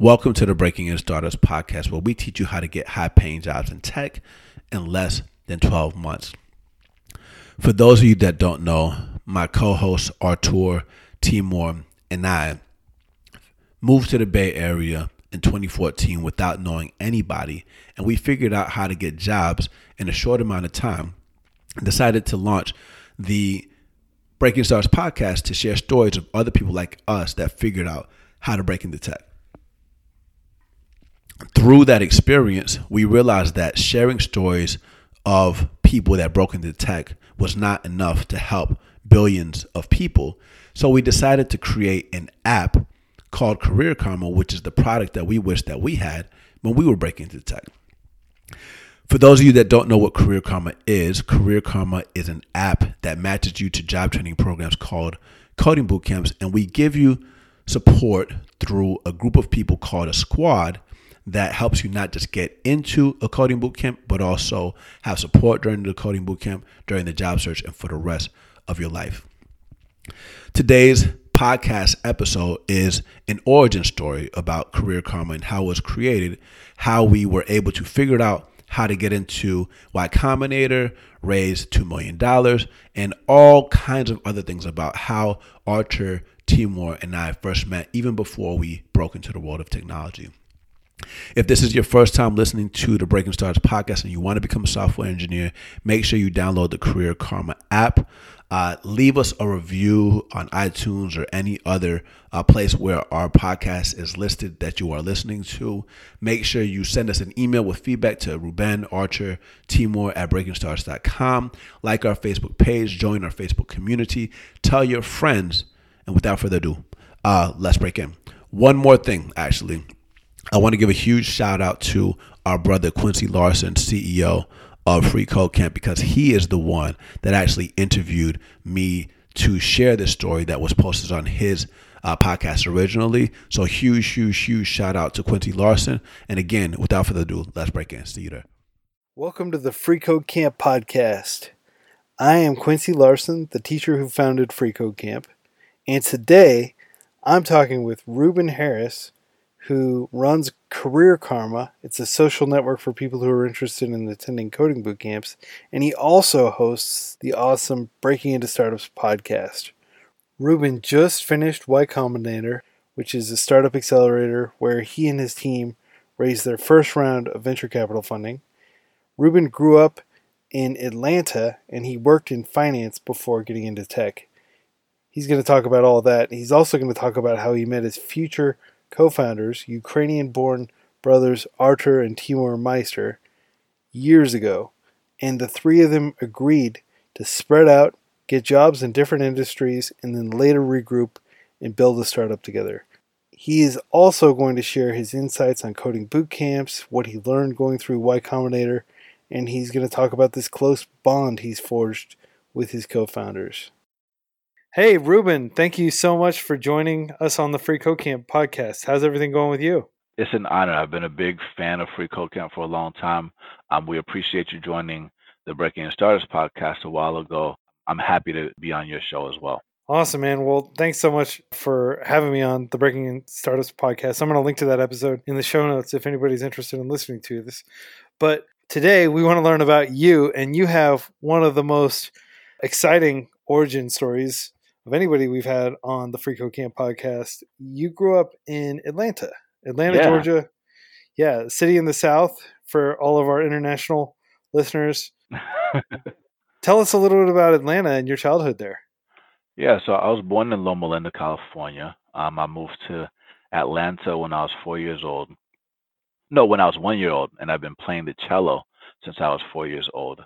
Welcome to the Breaking In Startups podcast, where we teach you how to get high paying jobs in tech in less than 12 months. For those of you that don't know, my co host Artur, Timur, and I moved to the Bay Area in 2014 without knowing anybody, and we figured out how to get jobs in a short amount of time decided to launch the Breaking Stars podcast to share stories of other people like us that figured out how to break into tech through that experience, we realized that sharing stories of people that broke into tech was not enough to help billions of people. So we decided to create an app called Career Karma, which is the product that we wish that we had when we were breaking into tech. For those of you that don't know what Career Karma is, Career Karma is an app that matches you to job training programs called coding boot camps, and we give you support through a group of people called a squad that helps you not just get into a coding bootcamp, but also have support during the coding bootcamp, during the job search, and for the rest of your life. Today's podcast episode is an origin story about Career Karma and how it was created, how we were able to figure it out how to get into Y Combinator, raise $2 million, and all kinds of other things about how Archer, Timur, and I first met, even before we broke into the world of technology. If this is your first time listening to the Breaking Stars podcast and you want to become a software engineer, make sure you download the Career Karma app. Uh, leave us a review on iTunes or any other uh, place where our podcast is listed that you are listening to. Make sure you send us an email with feedback to Ruben Archer Timur at breakingstars.com. Like our Facebook page, join our Facebook community, tell your friends, and without further ado, uh, let's break in. One more thing, actually. I want to give a huge shout out to our brother Quincy Larson, CEO of Free Code Camp, because he is the one that actually interviewed me to share this story that was posted on his uh, podcast originally. So huge, huge, huge shout out to Quincy Larson. And again, without further ado, let's break in. See you there. Welcome to the Free Code Camp podcast. I am Quincy Larson, the teacher who founded Free Code Camp, and today I'm talking with Ruben Harris, who runs Career Karma. It's a social network for people who are interested in attending coding boot camps. And he also hosts the awesome Breaking into Startups podcast. Ruben just finished Y Combinator, which is a startup accelerator where he and his team raised their first round of venture capital funding. Ruben grew up in Atlanta and he worked in finance before getting into tech. He's going to talk about all that. He's also going to talk about how he met his future co founders, Ukrainian born brothers Artur and Timur Meister, years ago, and the three of them agreed to spread out, get jobs in different industries, and then later regroup and build a startup together. He is also going to share his insights on coding boot camps, what he learned going through Y Combinator, and he's going to talk about this close bond he's forged with his co founders. Hey, Ruben, thank you so much for joining us on the Free Code Camp podcast. How's everything going with you? It's an honor. I've been a big fan of Free Code Camp for a long time. Um, we appreciate you joining the Breaking Starters podcast a while ago. I'm happy to be on your show as well. Awesome, man. Well, thanks so much for having me on the Breaking Startups podcast. I'm going to link to that episode in the show notes if anybody's interested in listening to this. But today we want to learn about you, and you have one of the most exciting origin stories of anybody we've had on the Free Code Camp podcast. You grew up in Atlanta, Atlanta, yeah. Georgia. Yeah, city in the South for all of our international listeners. Tell us a little bit about Atlanta and your childhood there. Yeah, so I was born in Loma Linda, California. Um, I moved to Atlanta when I was four years old. No, when I was one year old, and I've been playing the cello since I was four years old.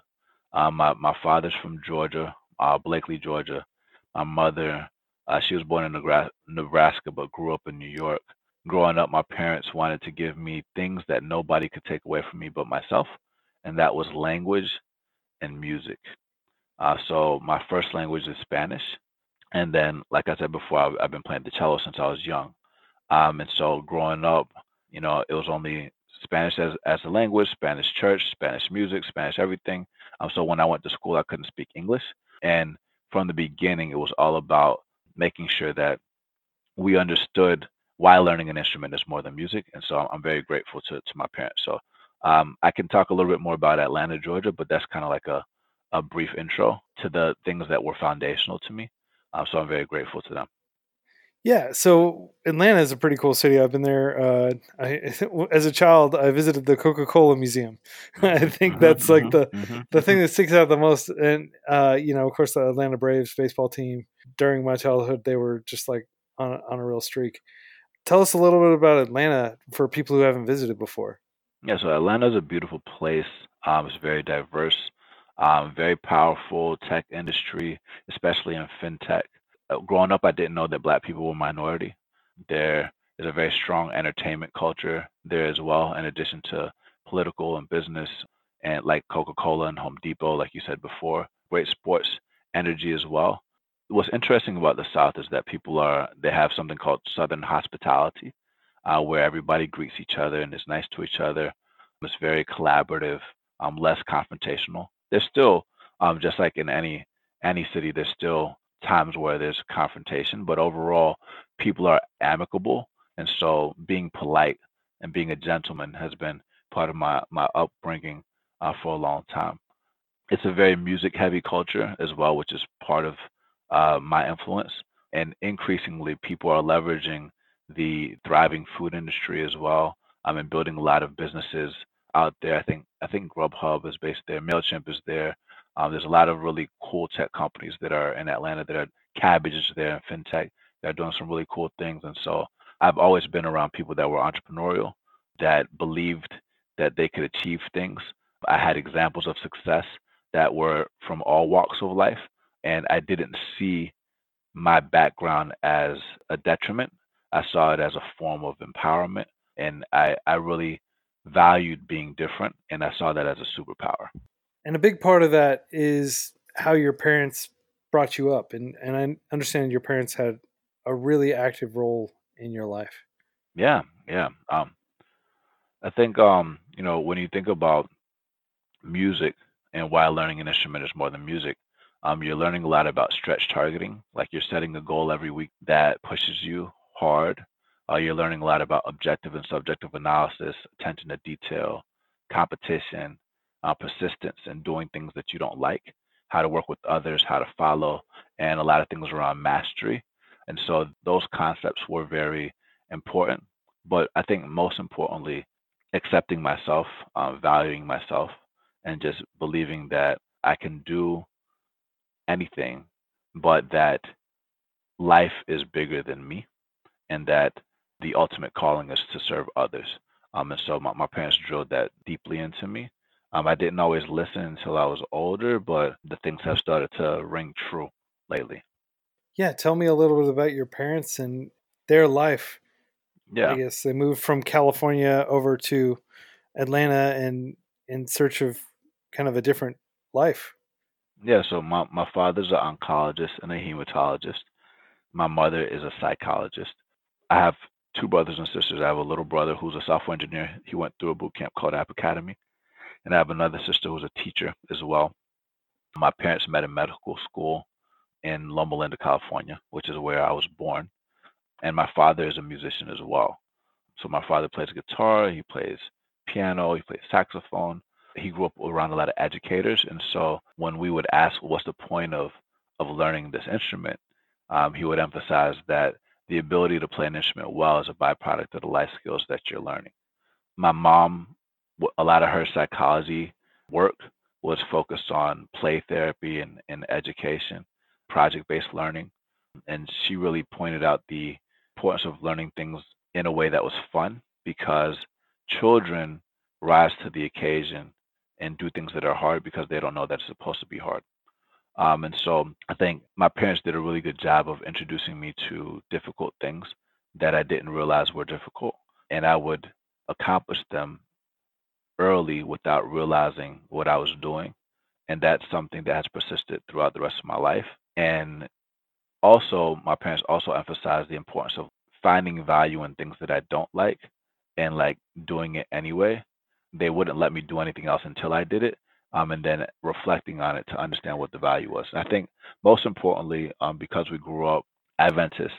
Um, my my father's from Georgia, uh, Blakely, Georgia, my mother, uh, she was born in Nebraska but grew up in New York. Growing up, my parents wanted to give me things that nobody could take away from me but myself, and that was language and music. Uh, so my first language is Spanish, and then, like I said before, I've, I've been playing the cello since I was young. Um, and so growing up, you know, it was only Spanish as, as a language, Spanish church, Spanish music, Spanish everything. Um, so when I went to school, I couldn't speak English. And from the beginning, it was all about making sure that we understood why learning an instrument is more than music. And so I'm very grateful to, to my parents. So um, I can talk a little bit more about Atlanta, Georgia, but that's kind of like a, a brief intro to the things that were foundational to me. Um, so I'm very grateful to them. Yeah, so Atlanta is a pretty cool city. I've been there. Uh, I, as a child, I visited the Coca Cola Museum. I think Mhm, that's like the mhm, the thing that sticks out the most. And uh, you know, of course, the Atlanta Braves baseball team. During my childhood, they were just like on a, on a real streak. Tell us a little bit about Atlanta for people who haven't visited before. Yeah, so Atlanta is a beautiful place. Um, it's very diverse, um, very powerful tech industry, especially in fintech. Uh, growing up, I didn't know that Black people were minority. There is a very strong entertainment culture there as well, in addition to political and business, and like Coca-Cola and Home Depot, like you said before. Great sports energy as well. What's interesting about the South is that people are they have something called Southern hospitality uh, where everybody greets each other and is nice to each other. It's very collaborative, um, less confrontational. There's still, um, just like in any any city, there's still times where there's confrontation, but overall, people are amicable, and so being polite and being a gentleman has been part of my my upbringing uh, for a long time. It's a very music heavy culture as well, which is part of uh, my influence. And increasingly, people are leveraging the thriving food industry as well. I'm mean, building a lot of businesses out there. I think I think Grubhub is based there. Mailchimp is there. Um, there's a lot of really cool tech companies that are in Atlanta that are cabbages there and fintech. They're doing some really cool things. And so I've always been around people that were entrepreneurial, that believed that they could achieve things. I had examples of success that were from all walks of life, and I didn't see my background as a detriment. I saw it as a form of empowerment, and I, I really valued being different, and I saw that as a superpower. And a big part of that is how your parents brought you up, and and I understand your parents had a really active role in your life. Yeah, yeah. Um, I think um, you know when you think about music and why learning an instrument is more than music, um, you're learning a lot about stretch targeting. Like you're setting a goal every week that pushes you hard. Uh, you're learning a lot about objective and subjective analysis, attention to detail, competition, uh, persistence, and doing things that you don't like, how to work with others, how to follow, and a lot of things around mastery. And so those concepts were very important. But I think most importantly, accepting myself, um, valuing myself, and just believing that I can do anything, but that life is bigger than me and that the ultimate calling is to serve others. Um, and so my, my parents drilled that deeply into me. Um, I didn't always listen until I was older, but the things have started to ring true lately. Yeah, tell me a little bit about your parents and their life. Yeah. I guess they moved from California over to Atlanta and in search of kind of a different life. Yeah, so my, my father's an oncologist and a hematologist. My mother is a psychologist. I have two brothers and sisters. I have a little brother who's a software engineer. He went through a boot camp called App Academy. And I have another sister who's a teacher as well. My parents met in medical school in Loma Linda, California, which is where I was born. And my father is a musician as well. So my father plays guitar, he plays piano, he plays saxophone. He grew up around a lot of educators, and so when we would ask, "What's the point of of learning this instrument?" Um, he would emphasize that the ability to play an instrument well is a byproduct of the life skills that you're learning. My mom, a lot of her psychology work was focused on play therapy and, and education, project-based learning, and she really pointed out the importance of learning things in a way that was fun because children rise to the occasion and do things that are hard because they don't know that's supposed to be hard. Um, and so I think my parents did a really good job of introducing me to difficult things that I didn't realize were difficult. And I would accomplish them early without realizing what I was doing. And that's something that has persisted throughout the rest of my life. And also, my parents also emphasized the importance of finding value in things that I don't like and like doing it anyway. They wouldn't let me do anything else until I did it. Um, and then reflecting on it to understand what the value was. And I think most importantly, um, because we grew up Adventist,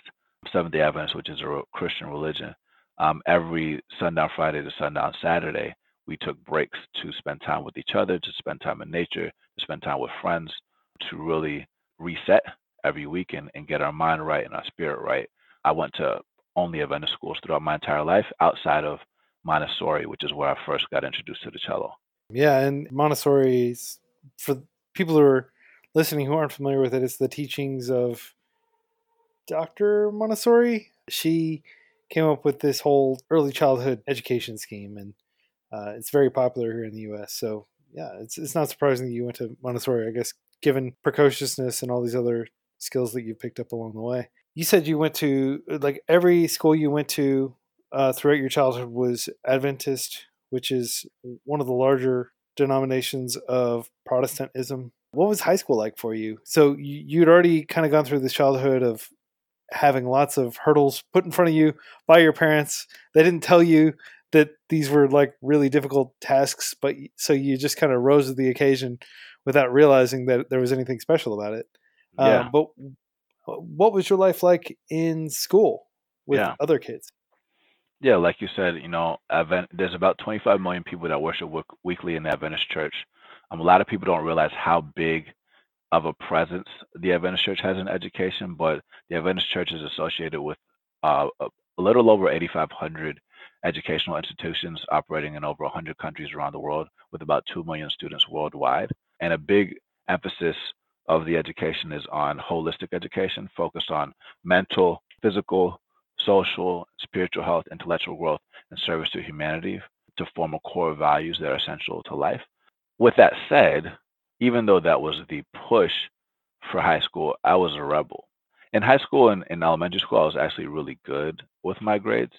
Seventh day Adventist, which is a Christian religion, um, every sundown Friday to sundown Saturday, we took breaks to spend time with each other, to spend time in nature, to spend time with friends, to really reset every weekend and get our mind right and our spirit right. I went to only Adventist schools throughout my entire life outside of Montessori, which is where I first got introduced to the cello. Yeah, and Montessori, for people who are listening who aren't familiar with it, it's the teachings of Dr. Montessori. She came up with this whole early childhood education scheme, and uh, it's very popular here in the U.S. So yeah, it's it's not surprising that you went to Montessori. I guess given precociousness and all these other skills that you picked up along the way. You said you went to like every school you went to uh, throughout your childhood was Adventist, which is one of the larger denominations of Protestantism. What was high school like for you? So you'd already kind of gone through this childhood of having lots of hurdles put in front of you by your parents. They didn't tell you that these were like really difficult tasks, but so you just kind of rose to the occasion without realizing that there was anything special about it. Uh, yeah. Uh, but what was your life like in school with yeah. other kids? Yeah, like you said, you know, Advent, there's about 25 million people that worship weekly in the Adventist Church. Um, a lot of people don't realize how big of a presence the Adventist Church has in education, but the Adventist Church is associated with uh, a, a little over 8,500 educational institutions operating in over 100 countries around the world, with about 2 million students worldwide. And a big emphasis of the education is on holistic education, focused on mental, physical, social, spiritual health, intellectual growth, and service to humanity to form a core values that are essential to life. With that said, even though that was the push for high school, I was a rebel. In high school and in elementary school, I was actually really good with my grades.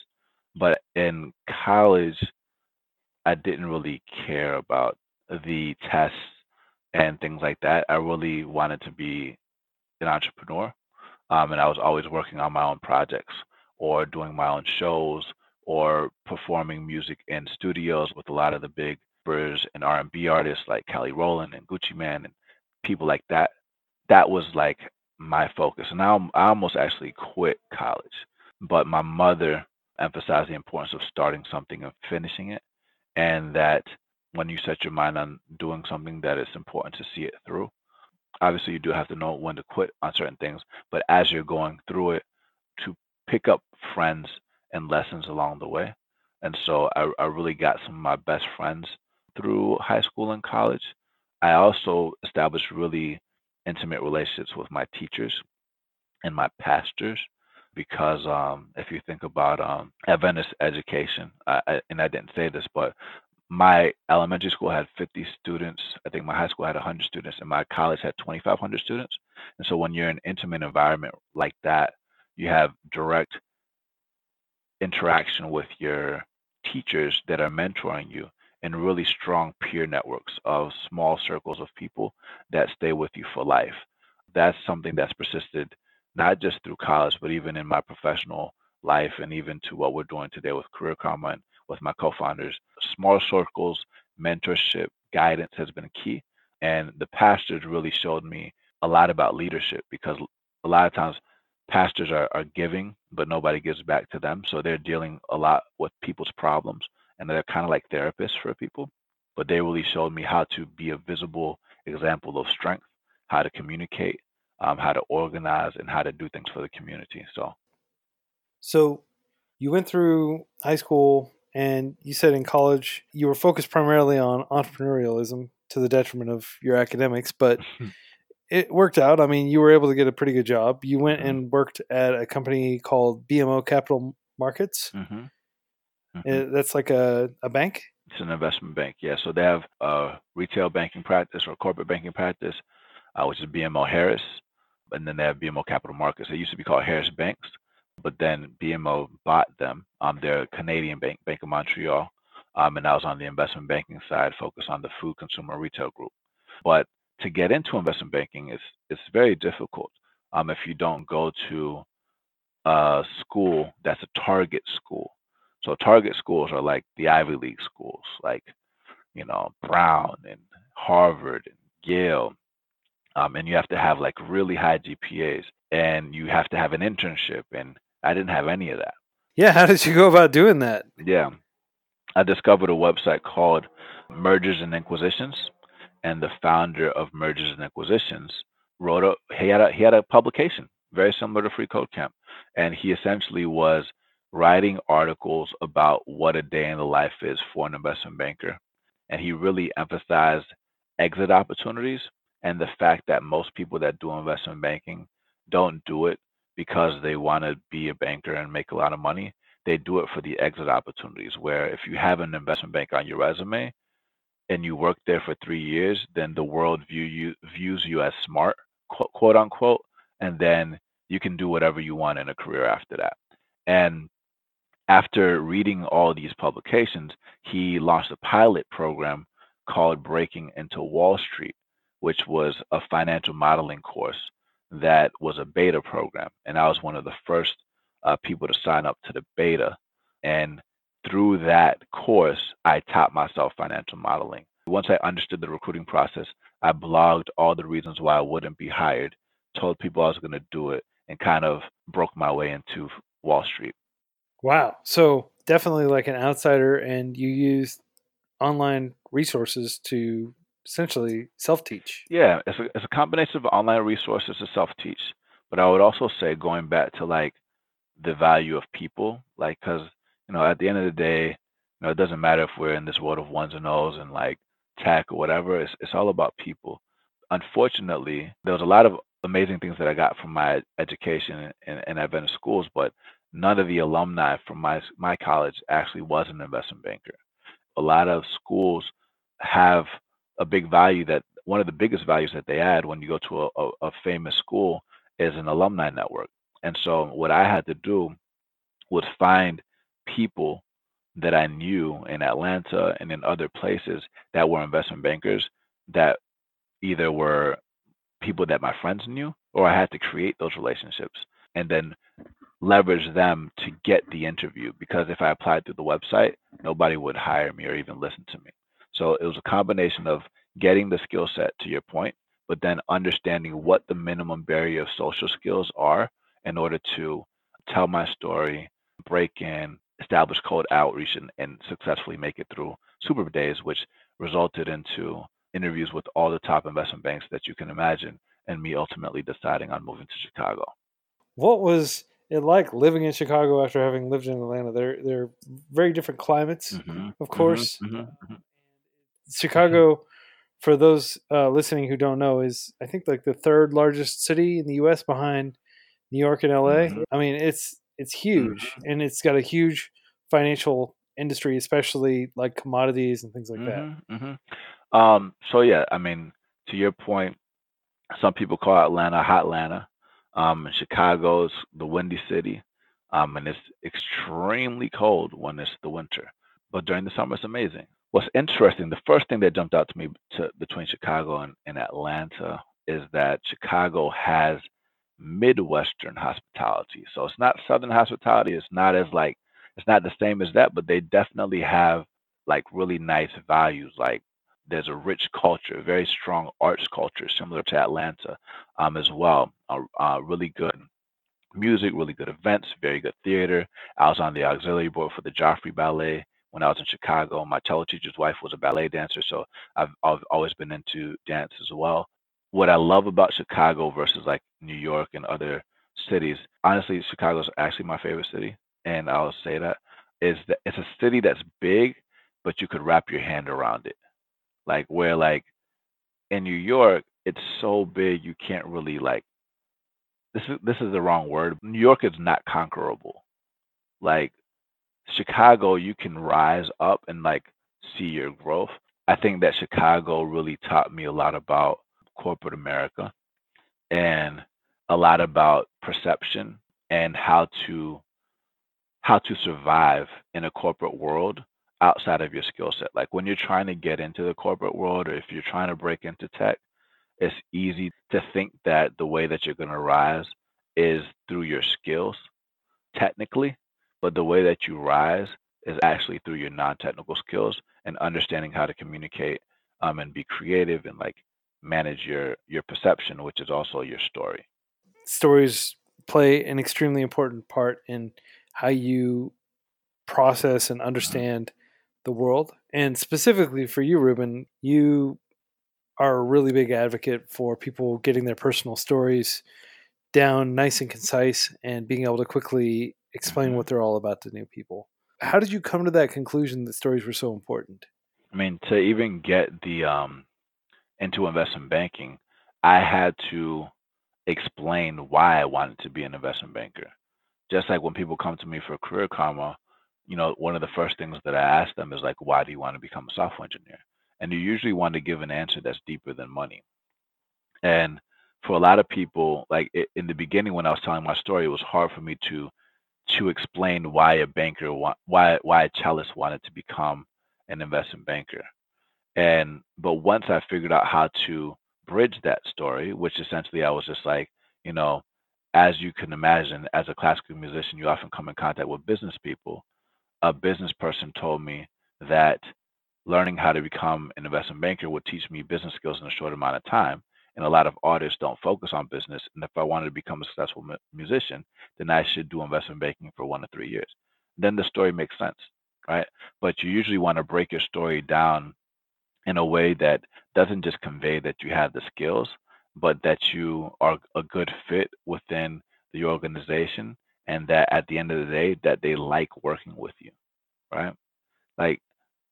But in college, I didn't really care about the tests and things like that. I really wanted to be an entrepreneur. Um, and I was always working on my own projects or doing my own shows or performing music in studios with a lot of the big rappers and R&B artists like Kelly Rowland and Gucci Mane and people like that. That was like my focus. And I, I almost actually quit college, but my mother emphasized the importance of starting something and finishing it, and that when you set your mind on doing something that it's important to see it through. Obviously, you do have to know when to quit on certain things, but as you're going through it, to pick up friends and lessons along the way. And so I, I really got some of my best friends through high school and college. I also established really intimate relationships with my teachers and my pastors because um, if you think about um, Adventist education, I, I, and I didn't say this, but my elementary school had 50 students. I think my high school had 100 students, and my college had 2,500 students. And so when you're in an intimate environment like that, you have direct interaction with your teachers that are mentoring you and really strong peer networks of small circles of people that stay with you for life. That's something that's persisted not just through college, but even in my professional life and even to what we're doing today with Career Karma and with my co-founders. Small circles, mentorship, guidance has been key. And the pastors really showed me a lot about leadership because a lot of times pastors are, are giving, but nobody gives back to them. So they're dealing a lot with people's problems and they're kind of like therapists for people. But they really showed me how to be a visible example of strength, how to communicate, um, how to organize, and how to do things for the community. So, so you went through high school and you said in college you were focused primarily on entrepreneurialism to the detriment of your academics, but it worked out. I mean, you were able to get a pretty good job. You went mm-hmm. and worked at a company called BMO Capital Markets. Mm-hmm. Mm-hmm. That's like a, a bank? It's an investment bank, yeah. So they have a retail banking practice or corporate banking practice, uh, which is BMO Harris. And then they have BMO Capital Markets. They used to be called Harris Banks but then BMO bought them. Um, they're a Canadian bank, Bank of Montreal, um, and I was on the investment banking side, focused on the food consumer retail group. But to get into investment banking is it's very difficult um, if you don't go to a school that's a target school. So target schools are like the Ivy League schools, like you know Brown and Harvard and Yale, um, and you have to have like really high GPAs, and you have to have an internship and I didn't have any of that. Yeah, how did you go about doing that? Yeah. I discovered a website called Mergers and Inquisitions, and the founder of Mergers and Inquisitions wrote a he had a he had a publication very similar to Free Code Camp, and he essentially was writing articles about what a day in the life is for an investment banker, and he really emphasized exit opportunities and the fact that most people that do investment banking don't do it because they want to be a banker and make a lot of money. They do it for the exit opportunities. Where if you have an investment bank on your resume and you work there for three years, then the world view you views you as smart, quote, quote unquote, and then you can do whatever you want in a career after that. And after reading all these publications, he launched a pilot program called Breaking into Wall Street, which was a financial modeling course that was a beta program. And I was one of the first uh, people to sign up to the beta. And through that course, I taught myself financial modeling. Once I understood the recruiting process, I blogged all the reasons why I wouldn't be hired, told people I was going to do it, and kind of broke my way into Wall Street. Wow. So definitely like an outsider, and you used online resources to essentially self teach. Yeah, it's a, it's a combination of online resources to self teach. But I would also say going back to like the value of people, like, because, you know, at the end of the day, you know, it doesn't matter if we're in this world of ones and O's and like tech or whatever, it's, it's all about people. Unfortunately, there was a lot of amazing things that I got from my education and, and Adventist schools, but none of the alumni from my my college actually was an investment banker. A lot of schools have a big value that one of the biggest values that they add when you go to a, a, a famous school is an alumni network. And so what I had to do was find people that I knew in Atlanta and in other places that were investment bankers that either were people that my friends knew or I had to create those relationships and then leverage them to get the interview because if I applied through the website, nobody would hire me or even listen to me. So it was a combination of getting the skill set to your point, but then understanding what the minimum barrier of social skills are in order to tell my story, break in, establish cold outreach, and, and successfully make it through Super Days, which resulted into interviews with all the top investment banks that you can imagine, and me ultimately deciding on moving to Chicago. What was it like living in Chicago after having lived in Atlanta? They're they're very different climates, mm-hmm, of mm-hmm, course. Mm-hmm, mm-hmm. Chicago, for those uh, listening who don't know, is I think like the third largest city in the U.S. behind New York and L.A. Mm-hmm. I mean, it's it's huge, mm-hmm. and it's got a huge financial industry, especially like commodities and things like that. Um, so yeah, I mean, to your point, some people call Atlanta hot Atlanta. Um, Chicago's the windy city, um, and it's extremely cold when it's the winter. But during the summer, it's amazing. What's interesting, the first thing that jumped out to me to, between Chicago and, and Atlanta is that Chicago has Midwestern hospitality. So it's not Southern hospitality. It's not as like it's not the same as that, but they definitely have like really nice values like there's a rich culture, very strong arts culture, similar to Atlanta um, as well. Uh, uh, really good music, really good events, very good theater. I was on the auxiliary board for the Joffrey Ballet when I was in Chicago. My cello teacher's wife was a ballet dancer, so I've, I've always been into dance as well. What I love about Chicago versus like New York and other cities, honestly, Chicago is actually my favorite city, and I'll say that is that it's a city that's big, but you could wrap your hand around it like where like in New York, it's so big you can't really like this is this is the wrong word. New York is not conquerable. Like Chicago, you can rise up and like see your growth. I think that Chicago really taught me a lot about corporate America and a lot about perception and how to how to survive in a corporate world outside of your skill set. Like when you're trying to get into the corporate world or if you're trying to break into tech, it's easy to think that the way that you're going to rise is through your skills technically, but the way that you rise is actually through your non-technical skills and understanding how to communicate um, and be creative and like manage your your perception, which is also your story. Stories play an extremely important part in how you process and understand the world. And specifically for you, Ruben, you are a really big advocate for people getting their personal stories down nice and concise and being able to quickly explain what they're all about to new people. How did you come to that conclusion that stories were so important? I mean, to even get the um into investment banking, I had to explain why I wanted to be an investment banker. Just like when people come to me for career karma, you know, one of the first things that I ask them is like, why do you want to become a software engineer? And you usually want to give an answer that's deeper than money. And for a lot of people, like in the beginning when I was telling my story, it was hard for me to to explain why a banker wa- why why a cellist wanted to become an investment banker. And but once I figured out how to bridge that story, which essentially I was just like, you know, as you can imagine, as a classical musician, you often come in contact with business people. A business person told me that learning how to become an investment banker would teach me business skills in a short amount of time. And a lot of artists don't focus on business. And if I wanted to become a successful mu- musician, then I should do investment banking for one to three years. Then the story makes sense, right? But you usually want to break your story down in a way that doesn't just convey that you have the skills, but that you are a good fit within the organization and that at the end of the day that they like working with you, right? Like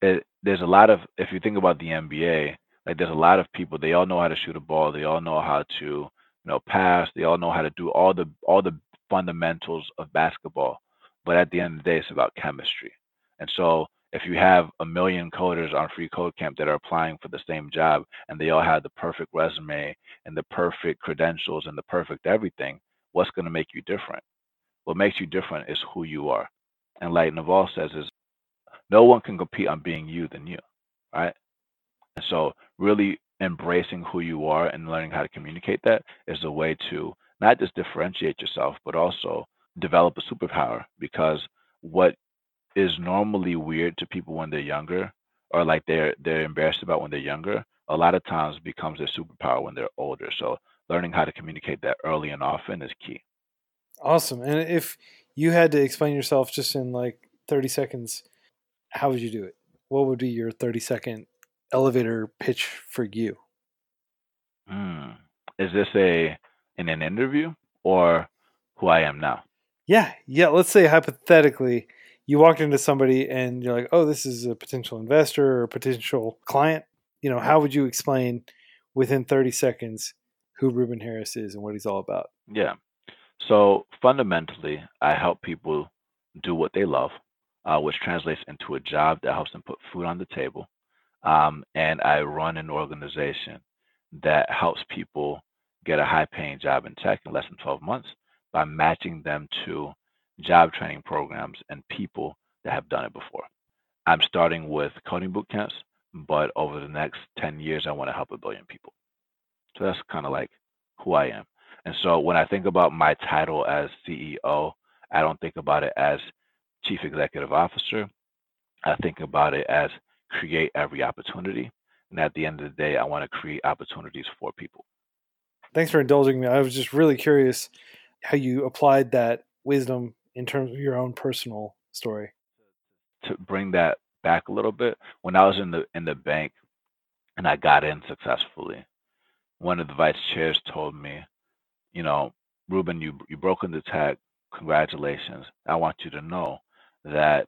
it, there's a lot of if you think about the NBA, like there's a lot of people they all know how to shoot a ball, they all know how to you know pass, they all know how to do all the all the fundamentals of basketball, but at the end of the day it's about chemistry. And so if you have a million coders on free code camp that are applying for the same job and they all have the perfect resume and the perfect credentials and the perfect everything, what's going to make you different? What makes you different is who you are. And like Naval says, is no one can compete on being you than you, right? And so really embracing who you are and learning how to communicate that is a way to not just differentiate yourself, but also develop a superpower because what is normally weird to people when they're younger or like they're they're embarrassed about when they're younger a lot of times becomes their superpower when they're older so learning how to communicate that early and often is key Awesome. And if you had to explain yourself just in like 30 seconds, how would you do it? What would be your 30 second elevator pitch for you? Hmm. is this a in an interview or who i am now Yeah. Yeah. Let's say hypothetically, you walked into somebody and you're like, oh, this is a potential investor or a potential client. You know, how would you explain within 30 seconds who Ruben Harris is and what he's all about? yeah so fundamentally i help people do what they love uh, which translates into a job that helps them put food on the table um, and i run an organization that helps people get a high paying job in tech in less than 12 months by matching them to job training programs and people that have done it before. I'm starting with coding boot camps, but over the next 10 years, I want to help a billion people. So that's kind of like who I am. And so when I think about my title as CEO, I don't think about it as chief executive officer. I think about it as create every opportunity. And at the end of the day, I want to create opportunities for people. Thanks for indulging me. I was just really curious how you applied that wisdom in terms of your own personal story. to bring that back a little bit, when I was in the in the bank and I got in successfully, one of the vice chairs told me, you know, Ruben, you you broke into tech. Congratulations. I want you to know that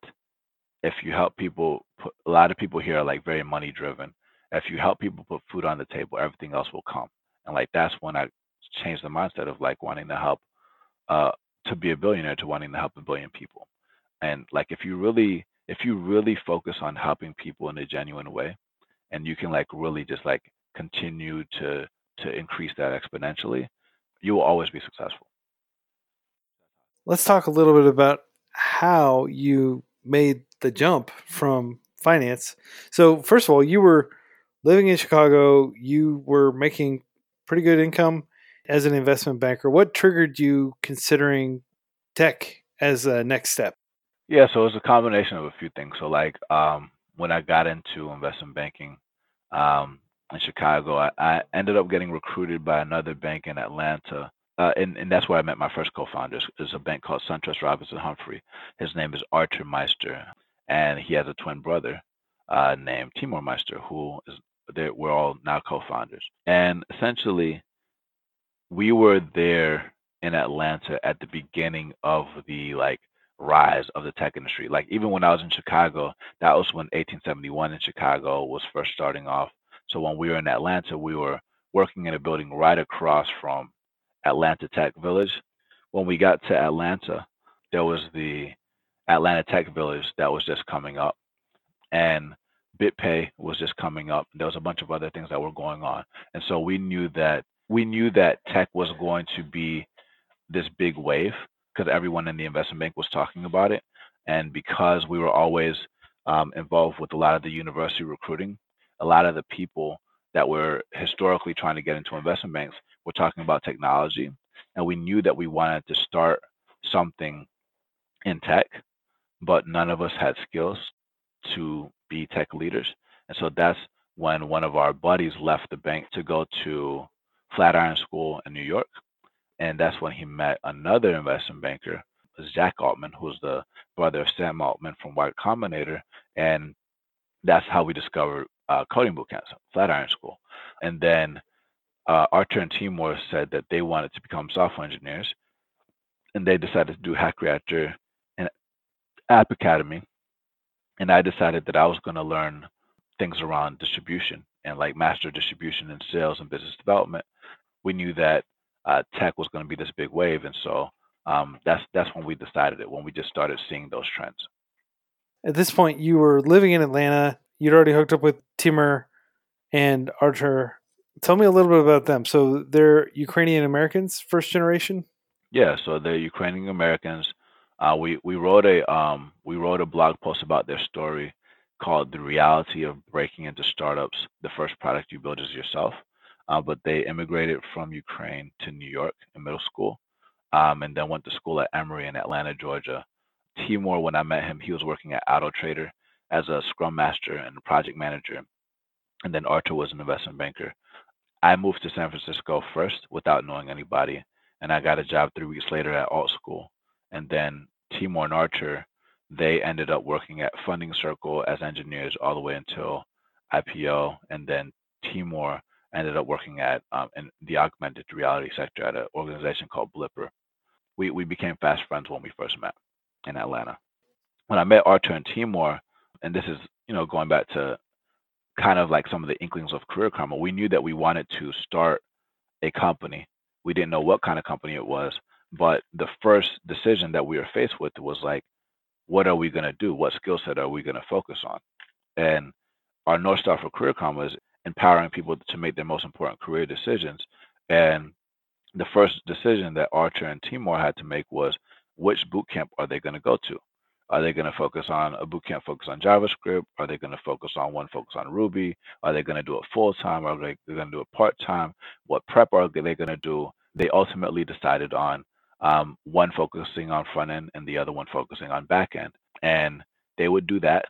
if you help people put a lot of people here are like very money driven. If you help people put food on the table, everything else will come. And like that's when I changed the mindset of like wanting to help uh to be a billionaire to wanting to help a billion people. And like if you really if you really focus on helping people in a genuine way and you can like really just like continue to to increase that exponentially, you will always be successful. Let's talk a little bit about how you made the jump from finance. So, first of all, you were living in Chicago, you were making pretty good income as an investment banker. What triggered you considering tech as a next step? Yeah, so it's a combination of a few things. So like um when I got into investment banking um in Chicago, I, I ended up getting recruited by another bank in Atlanta uh, and, and that's where I met my first co-founder. Is a bank called SunTrust Robinson Humphrey. His name is Archer Meister, and he has a twin brother uh, named Timur Meister, who is we're all now co-founders. And essentially, we were there in Atlanta at the beginning of the like rise of the tech industry. Like even when I was in Chicago, that was when 1871 in Chicago was first starting off. So when we were in Atlanta, we were working in a building right across from Atlanta Tech Village. When we got to Atlanta, there was the Atlanta Tech Village that was just coming up. And BitPay was just coming up. There was a bunch of other things that were going on. And so we knew that we knew that tech was going to be this big wave because everyone in the investment bank was talking about it. And because we were always um, involved with a lot of the university recruiting, a lot of the people that were historically trying to get into investment banks were talking about technology. And we knew that we wanted to start something in tech, but none of us had skills to be tech leaders. And so that's when one of our buddies left the bank to go to Flatiron School in New York. And that's when he met another investment banker, Zach Altman, who's the brother of Sam Altman from Y Combinator. And that's how we discovered uh, coding boot camps, Flatiron School. And then uh, and Timur said that they wanted to become software engineers. And they decided to do Hack Reactor App Academy and I decided that I was going to learn things around distribution and like master distribution and sales and business development. We knew that uh, tech was going to be this big wave, and so um, that's that's when we decided it. When we just started seeing those trends. At this point, you were living in Atlanta. You'd already hooked up with Timur and Archer. Tell me a little bit about them. So they're Ukrainian Americans, first generation. Yeah, so they're Ukrainian Americans. Uh, we we wrote a um, we wrote a blog post about their story called "The Reality of Breaking into Startups: The First Product You Build Is Yourself." Uh, but they immigrated from Ukraine to New York in middle school, um, and then went to school at Emory in Atlanta, Georgia. Timur, when I met him, he was working at Auto Trader as a Scrum Master and project manager, and then Artur was an investment banker. I moved to San Francisco first without knowing anybody, and I got a job three weeks later at Alt School and then Timur and Archer, they ended up working at Funding Circle as engineers all the way until IPO, and then Timur ended up working at um, in the augmented reality sector at an organization called Blippar. We we became fast friends when we first met in Atlanta. When I met Archer and Timur, and this is you know going back to kind of like some of the inklings of career karma, we knew that we wanted to start a company. We didn't know what kind of company it was, but the first decision that we were faced with was like, what are we going to do? What skill set are we going to focus on? And our North Star for Career Karma empowering people to make their most important career decisions. And the first decision that Archer and Timur had to make was which boot camp are they going to go to? Are they going to focus on a boot camp focus on JavaScript? Are they going to focus on one focus on Ruby? Are they going to do it full time? Are they going to do it part time? What prep are they going to do? They ultimately decided on um, one focusing on front end and the other one focusing on back end. And they would do that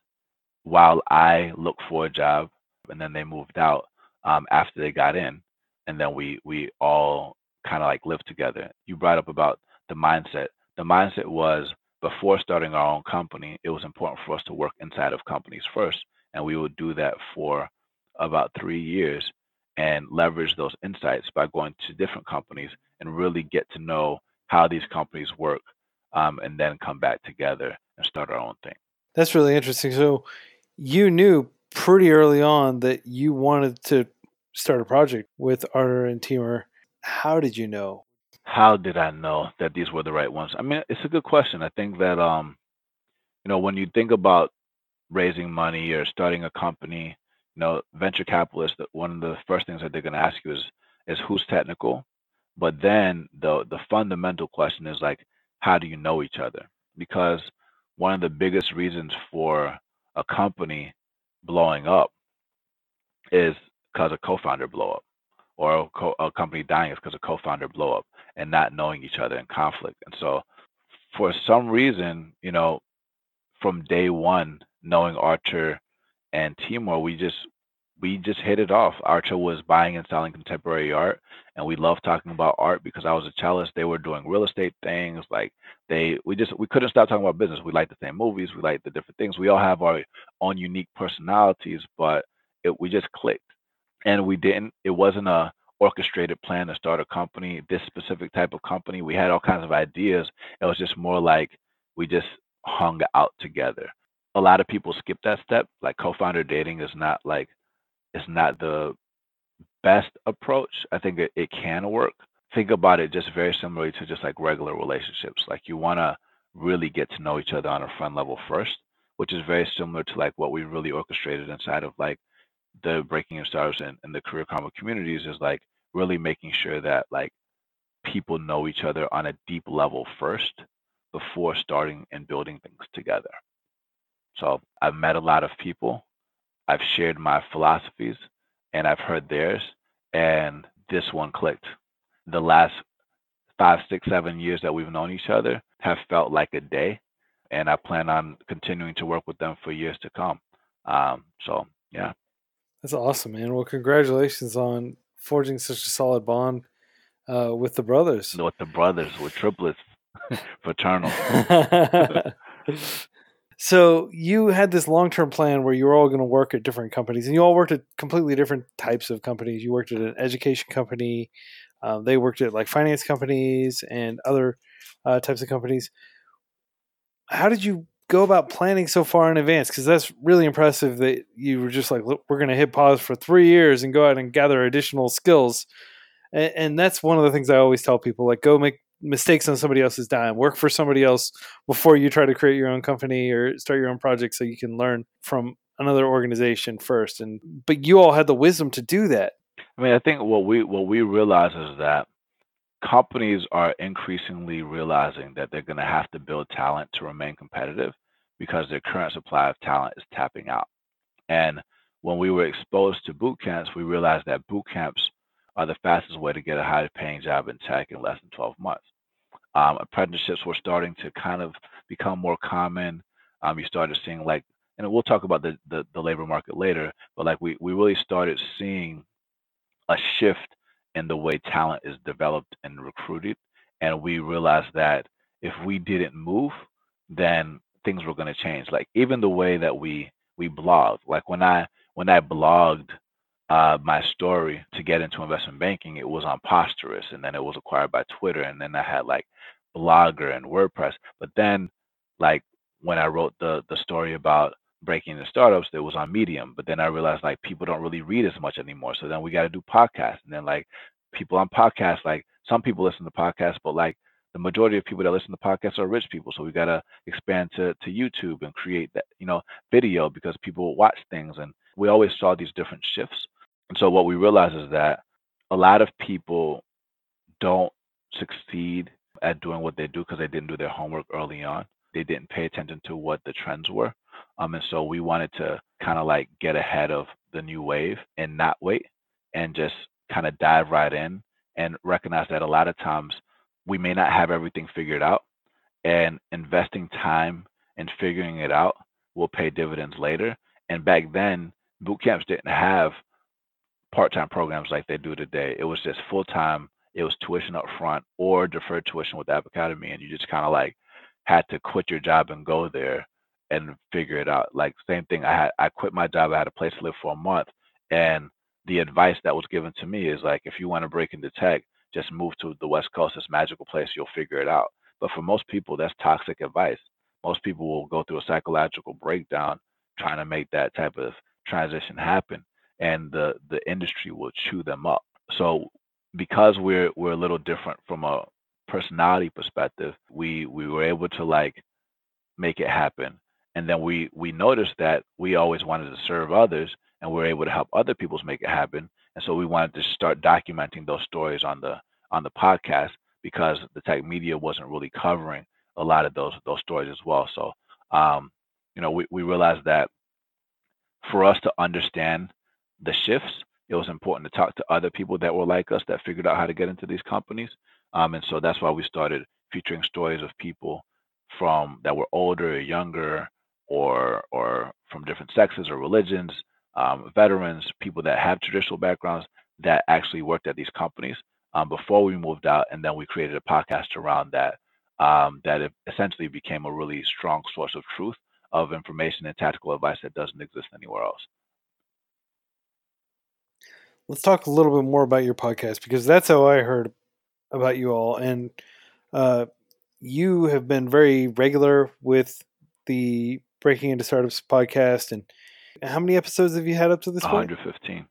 while I looked for a job, and then they moved out um, after they got in, and then we we all kind of like lived together. You brought up about the mindset. The mindset was before starting our own company, it was important for us to work inside of companies first, and we would do that for about three years and leverage those insights by going to different companies and really get to know how these companies work, um, and then come back together and start our own thing. That's really interesting. So you knew pretty early on that you wanted to start a project with Artur and Timur. How did you know? How did I know that these were the right ones? I mean, it's a good question. I think that um, you know, when you think about raising money or starting a company, you know, venture capitalists, one of the first things that they're going to ask you is is who's technical but then the the fundamental question is like, how do you know each other? Because one of the biggest reasons for a company blowing up is because a co-founder blow up, or a, co- a company dying is because a co-founder blow up, and not knowing each other in conflict. And so, for some reason, you know, from day one, knowing Archer and Timur, we just we just hit it off. Archer was buying and selling contemporary art, and we loved talking about art because I was a cellist. They were doing real estate things. Like they, we just we couldn't stop talking about business. We liked the same movies. We liked the different things. We all have our own unique personalities, but it, we just clicked, and we didn't. It wasn't a orchestrated plan to start a company, this specific type of company. We had all kinds of ideas. It was just more like we just hung out together. A lot of people skip that step. Like co-founder dating is not like is not the best approach. I think it, it can work. Think about it just very similarly to just like regular relationships. Like you want to really get to know each other on a friend level first, which is very similar to like what we really orchestrated inside of like the Breaking Into Startups and, and the career karma communities is like really making sure that like people know each other on a deep level first before starting and building things together. So I've met a lot of people I've shared my philosophies and I've heard theirs, and this one clicked. The last five, six, seven years that we've known each other have felt like a day, and I plan on continuing to work with them for years to come. Um, so, yeah. That's awesome, man. Well, congratulations on forging such a solid bond uh, with the brothers. With the brothers, with triplets, fraternal. So you had this long term plan where you were all going to work at different companies, and you all worked at completely different types of companies. You worked at an education company. Um, they worked at like finance companies and other uh, types of companies. How did you go about planning so far in advance? Because that's really impressive that you were just like, we're going to hit pause for three years and go out and gather additional skills. And, and that's one of the things I always tell people: like, go make mistakes on somebody else's dime. Work for somebody else before you try to create your own company or start your own project so you can learn from another organization first. And but you all had the wisdom to do that. I mean, I think what we what we realize is that companies are increasingly realizing that they're going to have to build talent to remain competitive because their current supply of talent is tapping out. And when we were exposed to boot camps, we realized that boot camps are the fastest way to get a high paying job in tech in less than 12 months. Um, apprenticeships were starting to kind of become more common. Um, you started seeing like, and we'll talk about the, the, the labor market later, but like we, we really started seeing a shift in the way talent is developed and recruited. And we realized that if we didn't move, then things were going to change. Like even the way that we we blogged. Like when I when I blogged uh, my story to get into investment banking, it was on Posterous, and then it was acquired by Twitter, and then I had like Blogger and WordPress. But then, like when I wrote the the story about breaking into startups, it was on Medium. But then I realized like people don't really read as much anymore. So then we got to do podcasts, and then like people on podcasts, like some people listen to podcasts, but like the majority of people that listen to podcasts are rich people. So we got to expand to, to YouTube and create that, you know, video because people watch things. And we always saw these different shifts. And so what we realize is that a lot of people don't succeed at doing what they do because they didn't do their homework early on. They didn't pay attention to what the trends were. Um, and so we wanted to kind of like get ahead of the new wave and not wait and just kind of dive right in and recognize that a lot of times we may not have everything figured out and investing time and figuring it out will pay dividends later. And back then, boot camps didn't have part-time programs like they do today. It was just full-time. It was tuition up front or deferred tuition with App Academy, and you just kind of like had to quit your job and go there and figure it out. Like same thing. I had I quit my job. I had a place to live for a month, and the advice that was given to me is like, if you want to break into tech, just move to the West Coast. This magical place. You'll figure it out. But for most people, that's toxic advice. Most people will go through a psychological breakdown trying to make that type of transition happen and the the industry will chew them up. So because we're we're a little different from a personality perspective, we we were able to like make it happen. And then we we noticed that we always wanted to serve others and we are able to help other people make it happen. And so we wanted to start documenting those stories on the on the podcast because the tech media wasn't really covering a lot of those those stories as well. So um, you know, we, we realized that for us to understand the shifts, it was important to talk to other people that were like us that figured out how to get into these companies. Um, and so that's why we started featuring stories of people from that were older or younger or or from different sexes or religions um, veterans, people that have traditional backgrounds that actually worked at these companies um, before we moved out, and then we created a podcast around that. Um, that essentially became a really strong source of truth of information and tactical advice that doesn't exist anywhere else. Let's talk a little bit more about your podcast because that's how I heard about you all, and uh, you have been very regular with the Breaking into Startups podcast. And how many episodes have you had up to this 115. point?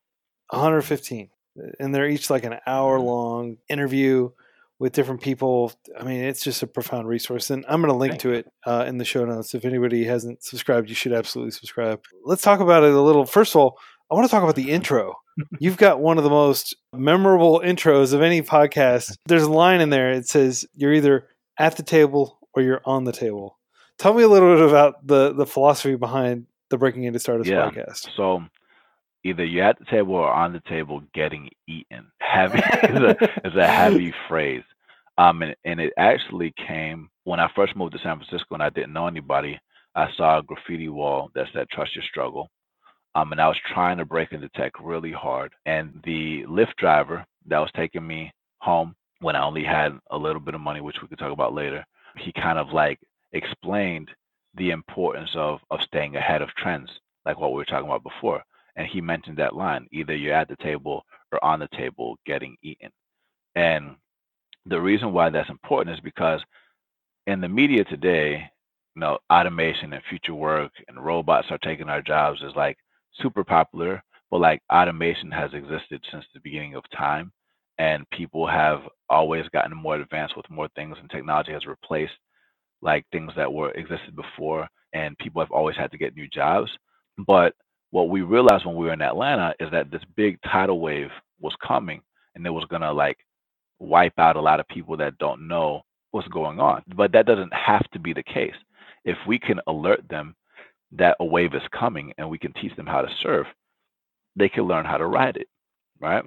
115. 115. And they're each like an hour mm-hmm. long interview with different people. I mean, it's just a profound resource. And I'm going to link Thank to it uh, in the show notes. If anybody hasn't subscribed, you should absolutely subscribe. Let's talk about it a little. First of all, I want to talk about the intro. You've got one of the most memorable intros of any podcast. There's a line in there. It says, You're either at the table or you're on the table. Tell me a little bit about the, the philosophy behind the Breaking Into Startups yeah. podcast. So, either you're at the table or on the table getting eaten. Heavy is, a, is a heavy phrase. Um, and, and it actually came when I first moved to San Francisco and I didn't know anybody. I saw a graffiti wall that said "Trust Your Struggle," um, and I was trying to break into tech really hard. And the Lyft driver that was taking me home when I only had a little bit of money, which we could talk about later, he kind of like explained the importance of of staying ahead of trends, like what we were talking about before. And he mentioned that line: either you're at the table or on the table getting eaten. And the reason why that's important is because in the media today, you know, automation and future work and robots are taking our jobs is like super popular, but like automation has existed since the beginning of time and people have always gotten more advanced with more things and technology has replaced like things that were existed before and people have always had to get new jobs. But what we realized when we were in atlanta is that this big tidal wave was coming and it was to like wipe out a lot of people that don't know what's going on. But that doesn't have to be the case. If we can alert them that a wave is coming and we can teach them how to surf they can learn how to ride it right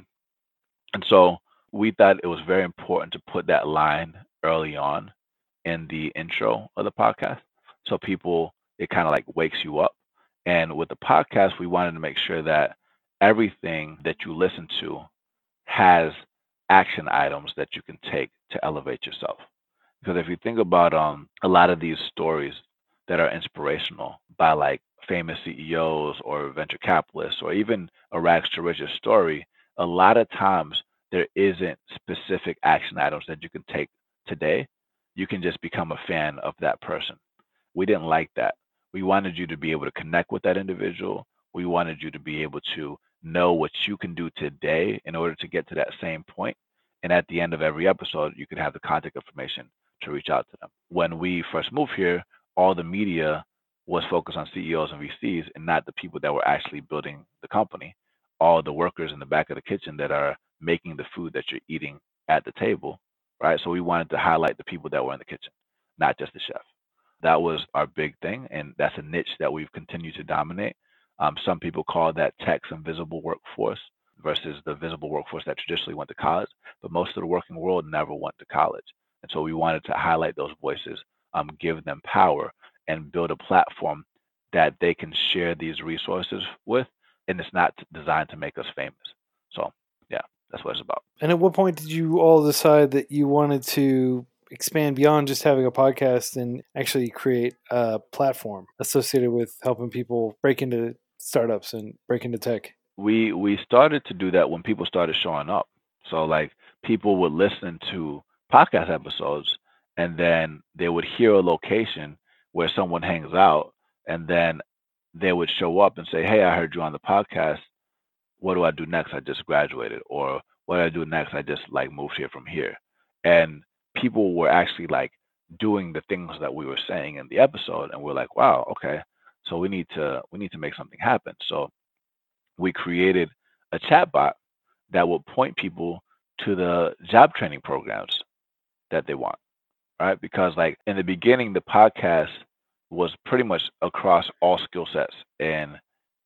and so we thought it was very important to put that line early on in the intro of the podcast. So people, it kind of like wakes you up. And with the podcast, we wanted to make sure that everything that you listen to has action items that you can take to elevate yourself. Because if you think about um, a lot of these stories that are inspirational by like famous CEOs or venture capitalists or even a rags to riches story, a lot of times there isn't specific action items that you can take today. You can just become a fan of that person. We didn't like that. We wanted you to be able to connect with that individual. We wanted you to be able to know what you can do today in order to get to that same point. And at the end of every episode, you could have the contact information to reach out to them. When we first moved here, all the media was focused on CEOs and VCs and not the people that were actually building the company all the workers in the back of the kitchen that are making the food that you're eating at the table, right? So we wanted to highlight the people that were in the kitchen, not just the chef. That was our big thing, and that's a niche that we've continued to dominate. Um, some people call that tech's invisible workforce versus the visible workforce that traditionally went to college, but most of the working world never went to college. And so we wanted to highlight those voices, um, give them power, and build a platform that they can share these resources with and it's not designed to make us famous. So yeah, that's what it's about. And at what point did you all decide that you wanted to expand beyond just having a podcast and actually create a platform associated with helping people break into startups and break into tech? We we started to do that when people started showing up. So like people would listen to podcast episodes and then they would hear a location where someone hangs out and then they would show up and say, "Hey, I heard you on the podcast. What do I do next? I just graduated, or what do I do next? I just like moved here from here." And people were actually like doing the things that we were saying in the episode, and we're like, "Wow, okay, so we need to we need to make something happen." So we created a chatbot that will point people to the job training programs that they want, right? Because like in the beginning, the podcast was pretty much across all skill sets in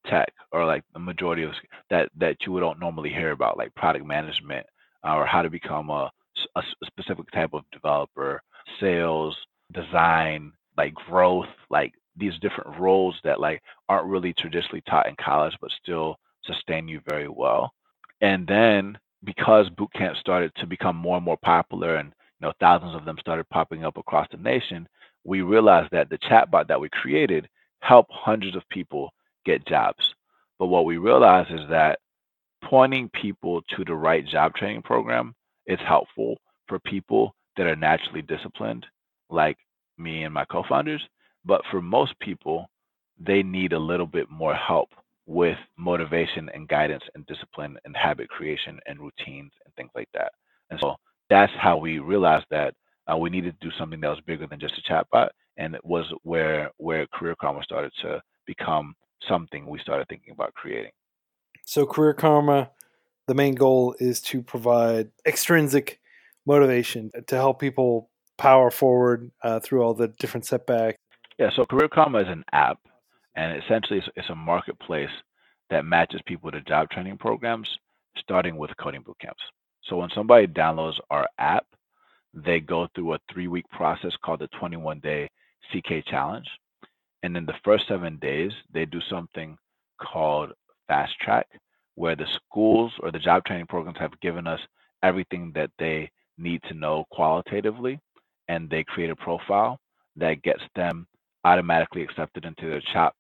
tech or like the majority of that that you don't normally hear about like product management uh, or how to become a, a specific type of developer sales design like growth like these different roles that like aren't really traditionally taught in college, but still sustain you very well. And then because boot camp started to become more and more popular and you know thousands of them started popping up across the nation, we realized that the chatbot that we created helped hundreds of people get jobs. But what we realized is that pointing people to the right job training program is helpful for people that are naturally disciplined, like me and my co founders. But for most people, they need a little bit more help with motivation and guidance and discipline and habit creation and routines and things like that. And so that's how we realized that uh, we needed to do something that was bigger than just a chatbot, and it was where where Career Karma started to become something we started thinking about creating. So Career Karma, the main goal is to provide extrinsic motivation to help people power forward uh, through all the different setbacks. Yeah, so Career Karma is an app, and essentially it's, it's a marketplace that matches people to job training programs, starting with coding boot camps. So when somebody downloads our app, they go through a three week process called the 21 day CK challenge. And in the first seven days, they do something called fast track, where the schools or the job training programs have given us everything that they need to know qualitatively. And they create a profile that gets them automatically accepted into their top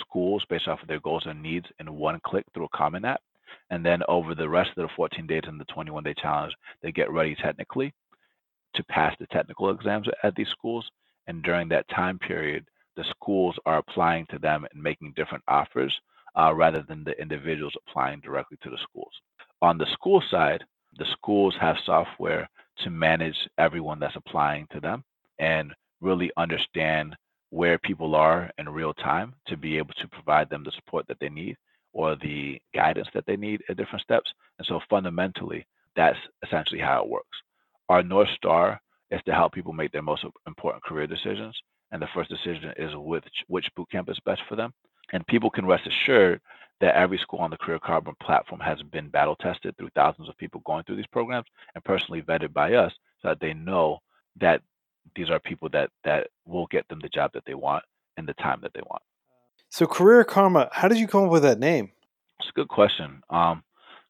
schools based off of their goals and needs in one click through a Common App. And then over the rest of the 14 days and the 21 day challenge, they get ready technically to pass the technical exams at these schools. And during that time period, the schools are applying to them and making different offers uh, rather than the individuals applying directly to the schools. On the school side, the schools have software to manage everyone that's applying to them and really understand where people are in real time to be able to provide them the support that they need or the guidance that they need at different steps. And so fundamentally, that's essentially how it works. Our North Star is to help people make their most important career decisions. And the first decision is which, which bootcamp is best for them. And people can rest assured that every school on the Career Karma platform has been battle tested through thousands of people going through these programs and personally vetted by us so that they know that these are people that that will get them the job that they want in the time that they want. So Career Karma, how did you come up with that name? It's a good question. Um,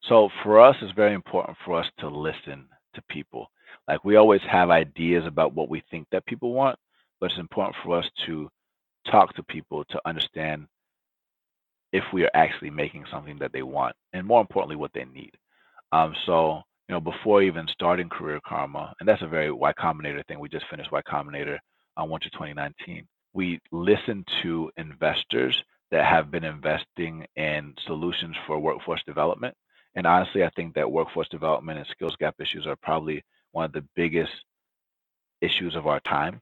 so for us, it's very important for us to listen to people. Like we always have ideas about what we think that people want, but it's important for us to talk to people to understand if we are actually making something that they want, and more importantly, what they need. Um, so you know, before even starting Career Karma, and that's a very Y Combinator thing. We just finished Y Combinator on 1 to 2019. We listen to investors that have been investing in solutions for workforce development. And honestly, I think that workforce development and skills gap issues are probably one of the biggest issues of our time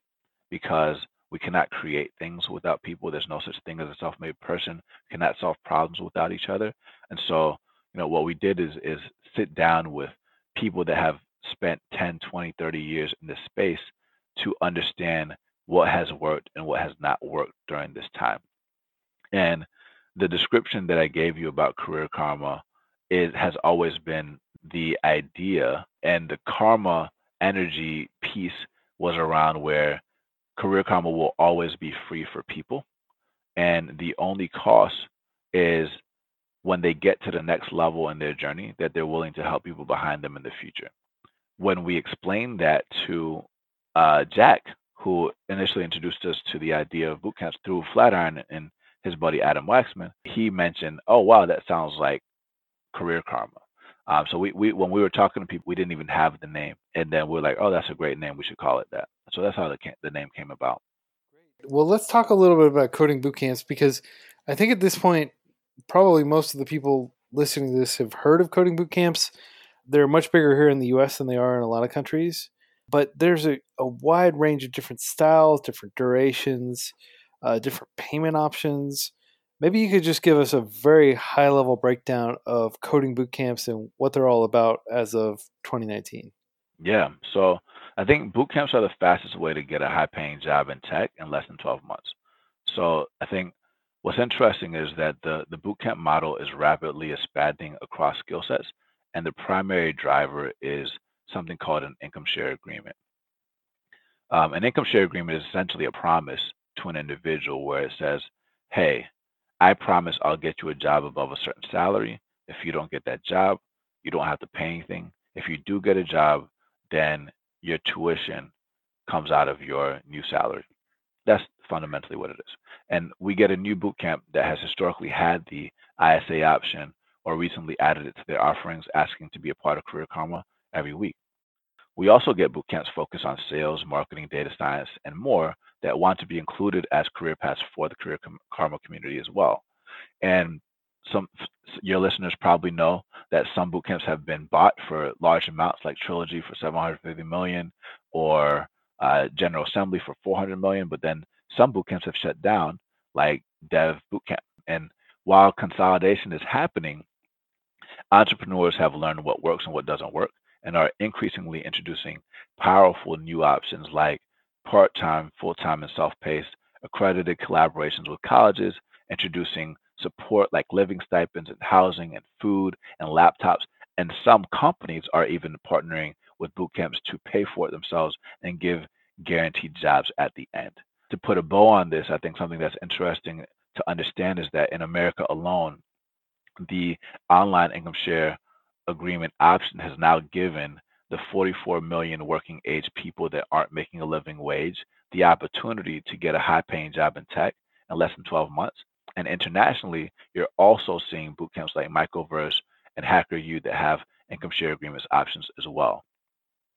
because we cannot create things without people. There's no such thing as a self-made person. We cannot solve problems without each other. And so, you know, what we did is is sit down with people that have spent 10, 20, 30 years in this space to understand what has worked and what has not worked during this time. And the description that I gave you about career karma it has always been the idea and the karma energy piece was around where career karma will always be free for people and the only cost is when they get to the next level in their journey that they're willing to help people behind them in the future. When we explained that to uh, Jack, who initially introduced us to the idea of boot camps through Flatiron and his buddy Adam Waxman, he mentioned, "Oh wow, that sounds like career karma." Um, so we, we when we were talking to people, we didn't even have the name, and then we are like, "Oh, that's a great name. We should call it that." So that's how the the name came about. Well, let's talk a little bit about coding boot camps because I think at this point probably most of the people listening to this have heard of coding boot camps. They're much bigger here in the US than they are in a lot of countries. But there's a, a wide range of different styles, different durations, uh, different payment options. Maybe you could just give us a very high level breakdown of coding boot camps and what they're all about as of 2019. Yeah. So I think boot camps are the fastest way to get a high paying job in tech in less than 12 months. So I think What's interesting is that the, the bootcamp model is rapidly expanding across skill sets, and the primary driver is something called an income share agreement. Um, an income share agreement is essentially a promise to an individual where it says, hey, I promise I'll get you a job above a certain salary. If you don't get that job, you don't have to pay anything. If you do get a job, then your tuition comes out of your new salary. That's fundamentally what it is. And we get a new boot camp that has historically had the ISA option or recently added it to their offerings, asking to be a part of Career Karma every week. We also get boot camps focused on sales, marketing, data science, and more that want to be included as career paths for the Career Karma community as well. And some your listeners probably know that some boot camps have been bought for large amounts, like Trilogy for 750 million, or uh, General Assembly for 400 million. But then some boot camps have shut down, like Dev Bootcamp. And while consolidation is happening, entrepreneurs have learned what works and what doesn't work, and are increasingly introducing powerful new options like part-time, full-time, and self-paced accredited collaborations with colleges, introducing support like living stipends and housing and food and laptops. And some companies are even partnering with boot camps to pay for it themselves and give guaranteed jobs at the end. To put a bow on this, I think something that's interesting to understand is that in America alone, the online income share agreement option has now given the 44 million working age people that aren't making a living wage the opportunity to get a high paying job in tech in less than 12 months. And internationally, you're also seeing boot camps like Microverse and HackerU that have income share agreements options as well.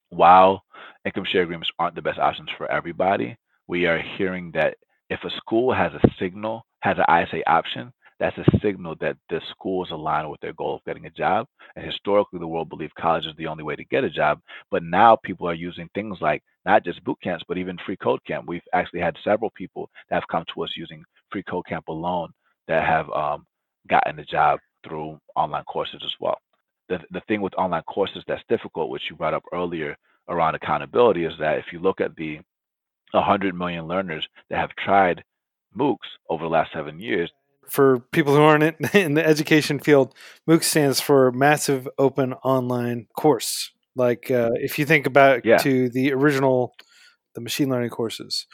While income share agreements aren't the best options for everybody, we are hearing that if a school has a signal, has an ISA option, that's a signal that the school is aligned with their goal of getting a job. And historically, the world believed college is the only way to get a job. But now people are using things like not just boot camps, but even free code camp. We've actually had several people that have come to us using free code camp alone that have um, gotten a job through online courses as well. The, the thing with online courses that's difficult, which you brought up earlier around accountability, is that if you look at the 100 million learners that have tried MOOCs over the last seven years, for people who aren't in the education field, MOOC stands for Massive Open Online Course. Like uh, if you think about yeah. to the original, the machine learning courses.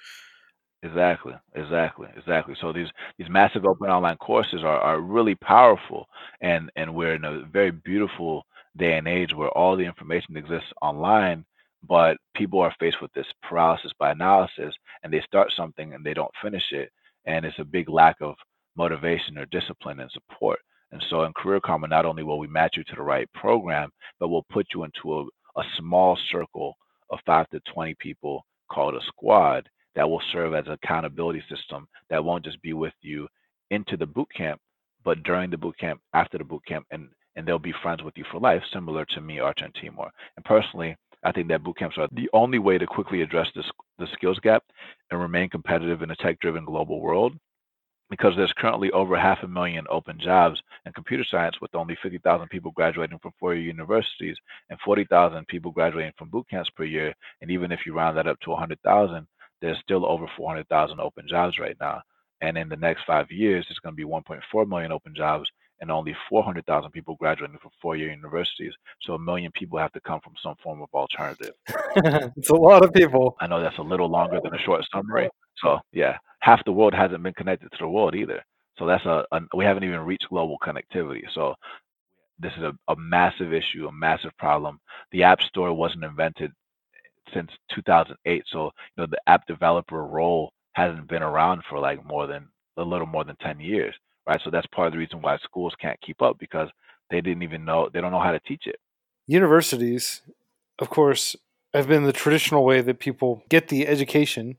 Exactly, exactly, exactly. So these these massive open online courses are, are really powerful, and and we're in a very beautiful day and age where all the information exists online, but people are faced with this paralysis by analysis, and they start something and they don't finish it, and it's a big lack of motivation or discipline and support. And so in Career Karma, not only will we match you to the right program, but we'll put you into a, a small circle of five to 20 people called a squad that will serve as an accountability system that won't just be with you into the boot camp, but during the boot camp, after the boot camp, and and they'll be friends with you for life, similar to me, Artur, and Timur. And personally, I think that boot camps are the only way to quickly address this the skills gap and remain competitive in a tech-driven global world because there's currently over half a million open jobs in computer science with only 50,000 people graduating from four-year universities and 40,000 people graduating from boot camps per year. And even if you round that up to 100,000, there's still over 400,000 open jobs right now. And in the next five years, it's going to be 1.4 million open jobs and only 400,000 people graduating from four-year universities. So a million people have to come from some form of alternative. it's a lot of people. I know that's a little longer than a short summary. So yeah, half the world hasn't been connected to the world either. So that's a, a we haven't even reached global connectivity. So this is a, a massive issue, a massive problem. The App Store wasn't invented since 2008, so you know the app developer role hasn't been around for like more than a little more than 10 years, right? So that's part of the reason why schools can't keep up because they didn't even know they don't know how to teach it. Universities, of course, have been the traditional way that people get the education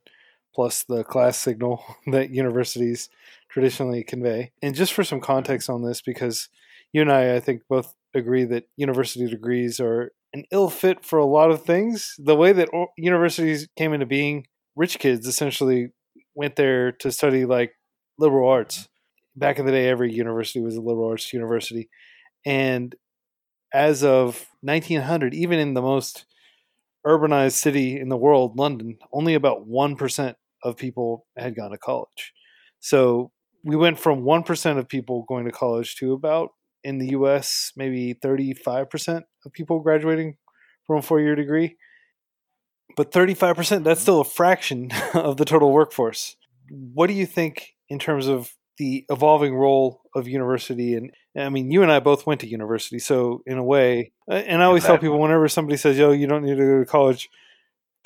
plus the class signal that universities traditionally convey. And just for some context on this, because you and I, I think, both agree that university degrees are an ill fit for a lot of things. The way that universities came into being, rich kids essentially went there to study like liberal arts. Back in the day, every university was a liberal arts university. And as of 1900, even in the most urbanized city in the world, London, only about 1% of people had gone to college. So we went from 1% of people going to college to about in the US, maybe 35% of people graduating from a four year degree. But 35%, that's still a fraction of the total workforce. what do you think in terms of the evolving role of university and i mean you and i both went to university so in a way uh, and i always tell people whenever somebody says yo you don't need to go to college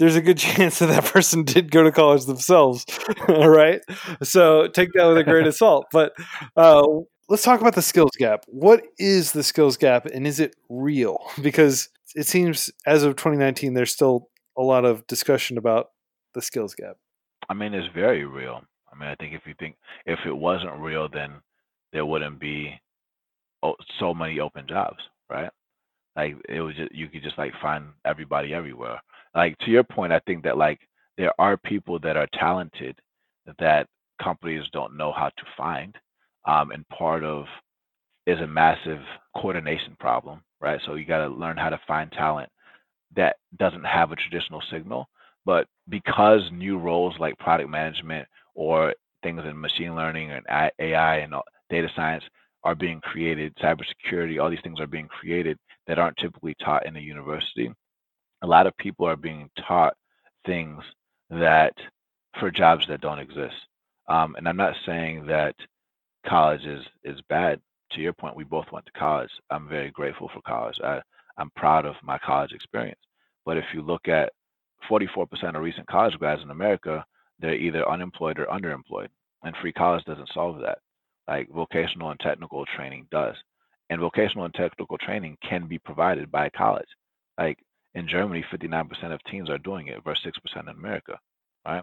there's a good chance that that person did go to college themselves right so take that with a grain of salt but uh, let's talk about the skills gap what is the skills gap and is it real because it seems as of 2019 there's still a lot of discussion about the skills gap I mean, it's very real. I mean, I think if you think if it wasn't real, then there wouldn't be so many open jobs, right? Like it was just you could just like find everybody everywhere. Like to your point, I think that like there are people that are talented that companies don't know how to find, um, and part of is a massive coordination problem, right? So you got to learn how to find talent that doesn't have a traditional signal but because new roles like product management or things in machine learning and AI and data science are being created, cybersecurity, all these things are being created that aren't typically taught in a university. A lot of people are being taught things that for jobs that don't exist. Um, and I'm not saying that college is is bad. To your point, we both went to college. I'm very grateful for college. I, I'm proud of my college experience. But if you look at 44% of recent college grads in America, they're either unemployed or underemployed. And free college doesn't solve that. Like vocational and technical training does. And vocational and technical training can be provided by college. Like in Germany, 59% of teens are doing it versus 6% in America. Right?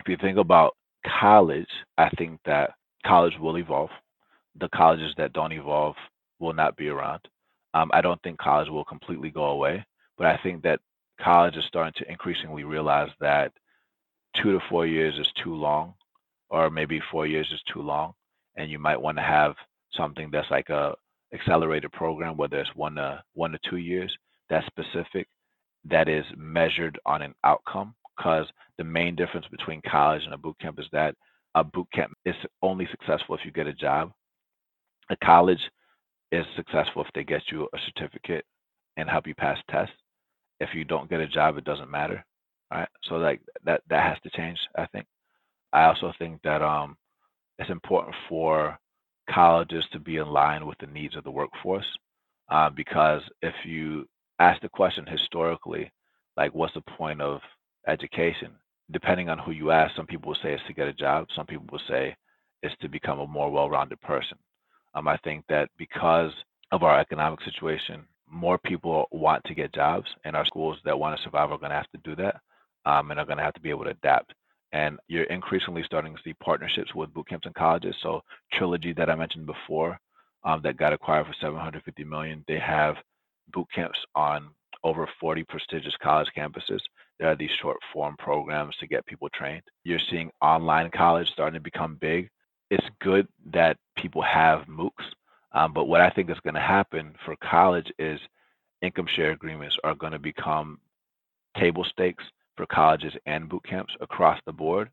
If you think about college, I think that college will evolve. The colleges that don't evolve will not be around. Um, I don't think college will completely go away, but I think that college is starting to increasingly realize that two to four years is too long, or maybe four years is too long, and you might want to have something that's like a accelerated program, whether it's one to one to two years, that's specific, that is measured on an outcome. Because the main difference between college and a boot camp is that a boot camp is only successful if you get a job. A college is successful if they get you a certificate and help you pass tests if you don't get a job, it doesn't matter. Right. So like that that has to change, I think. I also think that um it's important for colleges to be in line with the needs of the workforce. Uh, because if you ask the question historically, like what's the point of education? Depending on who you ask, some people will say it's to get a job, some people will say it's to become a more well-rounded person. Um, I think that because of our economic situation, more people want to get jobs, and our schools that want to survive are going to have to do that, um, and are going to have to be able to adapt. And you're increasingly starting to see partnerships with boot camps and colleges. So Trilogy that I mentioned before, um, that got acquired for 750 million, they have boot camps on over 40 prestigious college campuses. There are these short form programs to get people trained. You're seeing online college starting to become big. It's good that people have MOOCs um, but what I think is going to happen for college is income share agreements are going to become table stakes for colleges and boot camps across the board.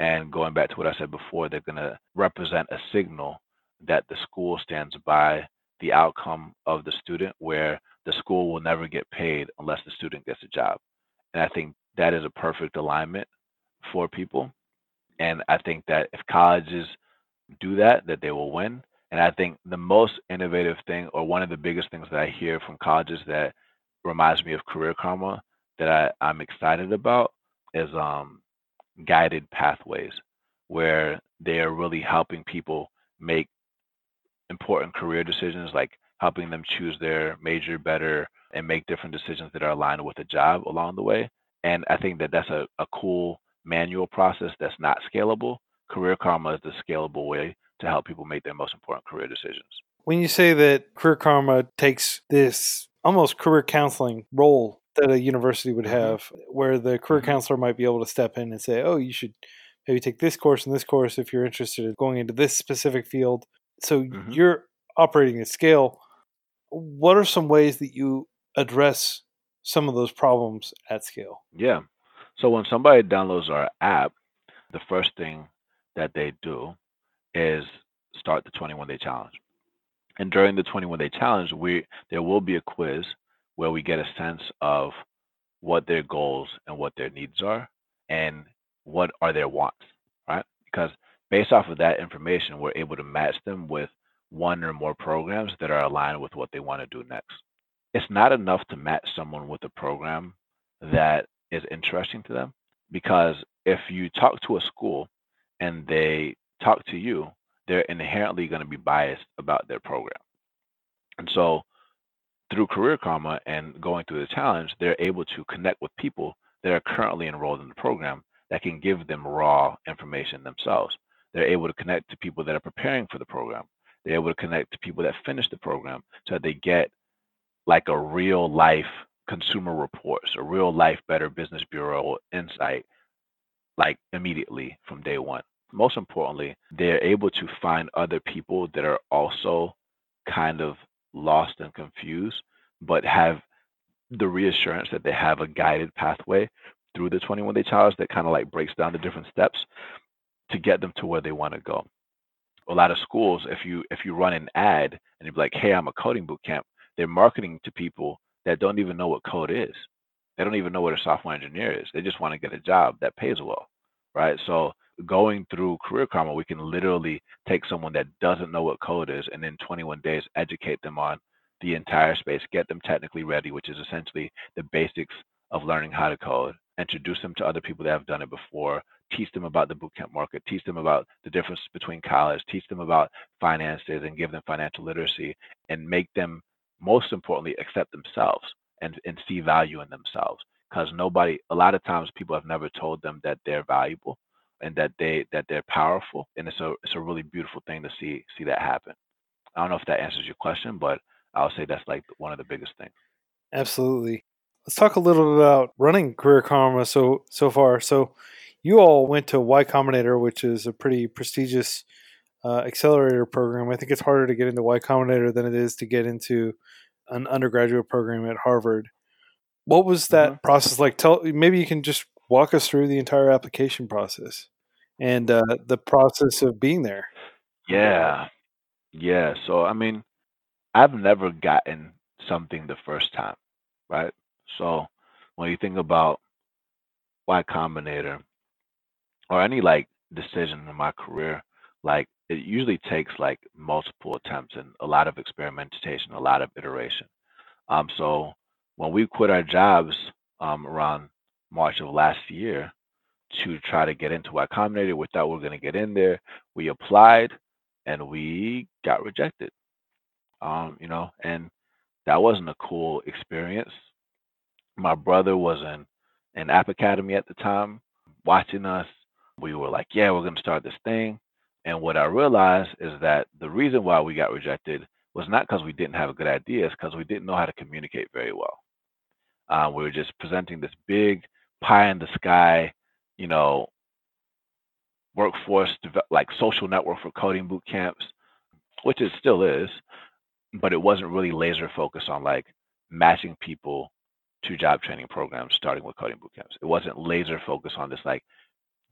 And going back to what I said before, they're going to represent a signal that the school stands by the outcome of the student, where the school will never get paid unless the student gets a job. And I think that is a perfect alignment for people. And I think that if colleges do that, that they will win. And I think the most innovative thing, or one of the biggest things that I hear from colleges that reminds me of Career Karma that I, I'm excited about is um, guided pathways, where they are really helping people make important career decisions, like helping them choose their major better and make different decisions that are aligned with a job along the way. And I think that that's a, a cool manual process that's not scalable. Career Karma is the scalable way to help people make their most important career decisions. When you say that Career Karma takes this almost career counseling role that a university would mm-hmm. have, where the career mm-hmm. counselor might be able to step in and say, oh, you should maybe take this course and this course if you're interested in going into this specific field. So mm-hmm. you're operating at scale. What are some ways that you address some of those problems at scale? Yeah. So when somebody downloads our app, the first thing that they do is start the 21 day challenge. And during the 21 day challenge, we there will be a quiz where we get a sense of what their goals and what their needs are and what are their wants, right? because based off of that information, we're able to match them with one or more programs that are aligned with what they want to do next. It's not enough to match someone with a program that is interesting to them because if you talk to a school and they talk to you, they're inherently going to be biased about their program. And so through Career Karma and going through the challenge, they're able to connect with people that are currently enrolled in the program that can give them raw information themselves. They're able to connect to people that are preparing for the program. They're able to connect to people that finish the program so that they get like a real life consumer reports, a real life Better Business Bureau insight, like immediately from day one. Most importantly, they're able to find other people that are also kind of lost and confused, but have the reassurance that they have a guided pathway through the 21 day challenge that kind of like breaks down the different steps to get them to where they want to go. A lot of schools, if you if you run an ad and you're like, "Hey, I'm a coding boot camp," they're marketing to people that don't even know what code is. They don't even know what a software engineer is. They just want to get a job that pays well, right? So going through Career Karma, we can literally take someone that doesn't know what code is and in 21 days educate them on the entire space, get them technically ready, which is essentially the basics of learning how to code, introduce them to other people that have done it before, teach them about the bootcamp market, teach them about the difference between college, teach them about finances and give them financial literacy and make them most importantly accept themselves and, and see value in themselves. Because nobody a lot of times people have never told them that they're valuable and that they that they're powerful and it's a it's a really beautiful thing to see see that happen. I don't know if that answers your question but i'll say that's like one of the biggest things absolutely. Let's talk a little bit about running career karma so so far. So you all went to y combinator which is a pretty prestigious uh, accelerator program i think it's harder to get into y combinator than it is to get into an undergraduate program at harvard what was that mm-hmm. process like tell maybe you can just walk us through the entire application process and uh, the process of being there. Yeah. Yeah. So, I mean, I've never gotten something the first time, right? So, when you think about Y Combinator or any like decision in my career, like it usually takes like multiple attempts and a lot of experimentation, a lot of iteration. Um, so when we quit our jobs um, around March of last year to try to get into Y Combinator. We thought we were going to get in there. We applied and we got rejected. Um, you know, and that wasn't a cool experience. My brother was in in App Academy at the time, watching us. We were like, "Yeah, we're going to start this thing." And what I realized is that the reason why we got rejected was not because we didn't have a good idea, it's because we didn't know how to communicate very well. Uh, we were just presenting this big pie in the sky, you know, workforce like social network for coding boot camps, which it still is, but it wasn't really laser focused on like matching people to job training programs starting with coding boot camps. It wasn't laser focused on this like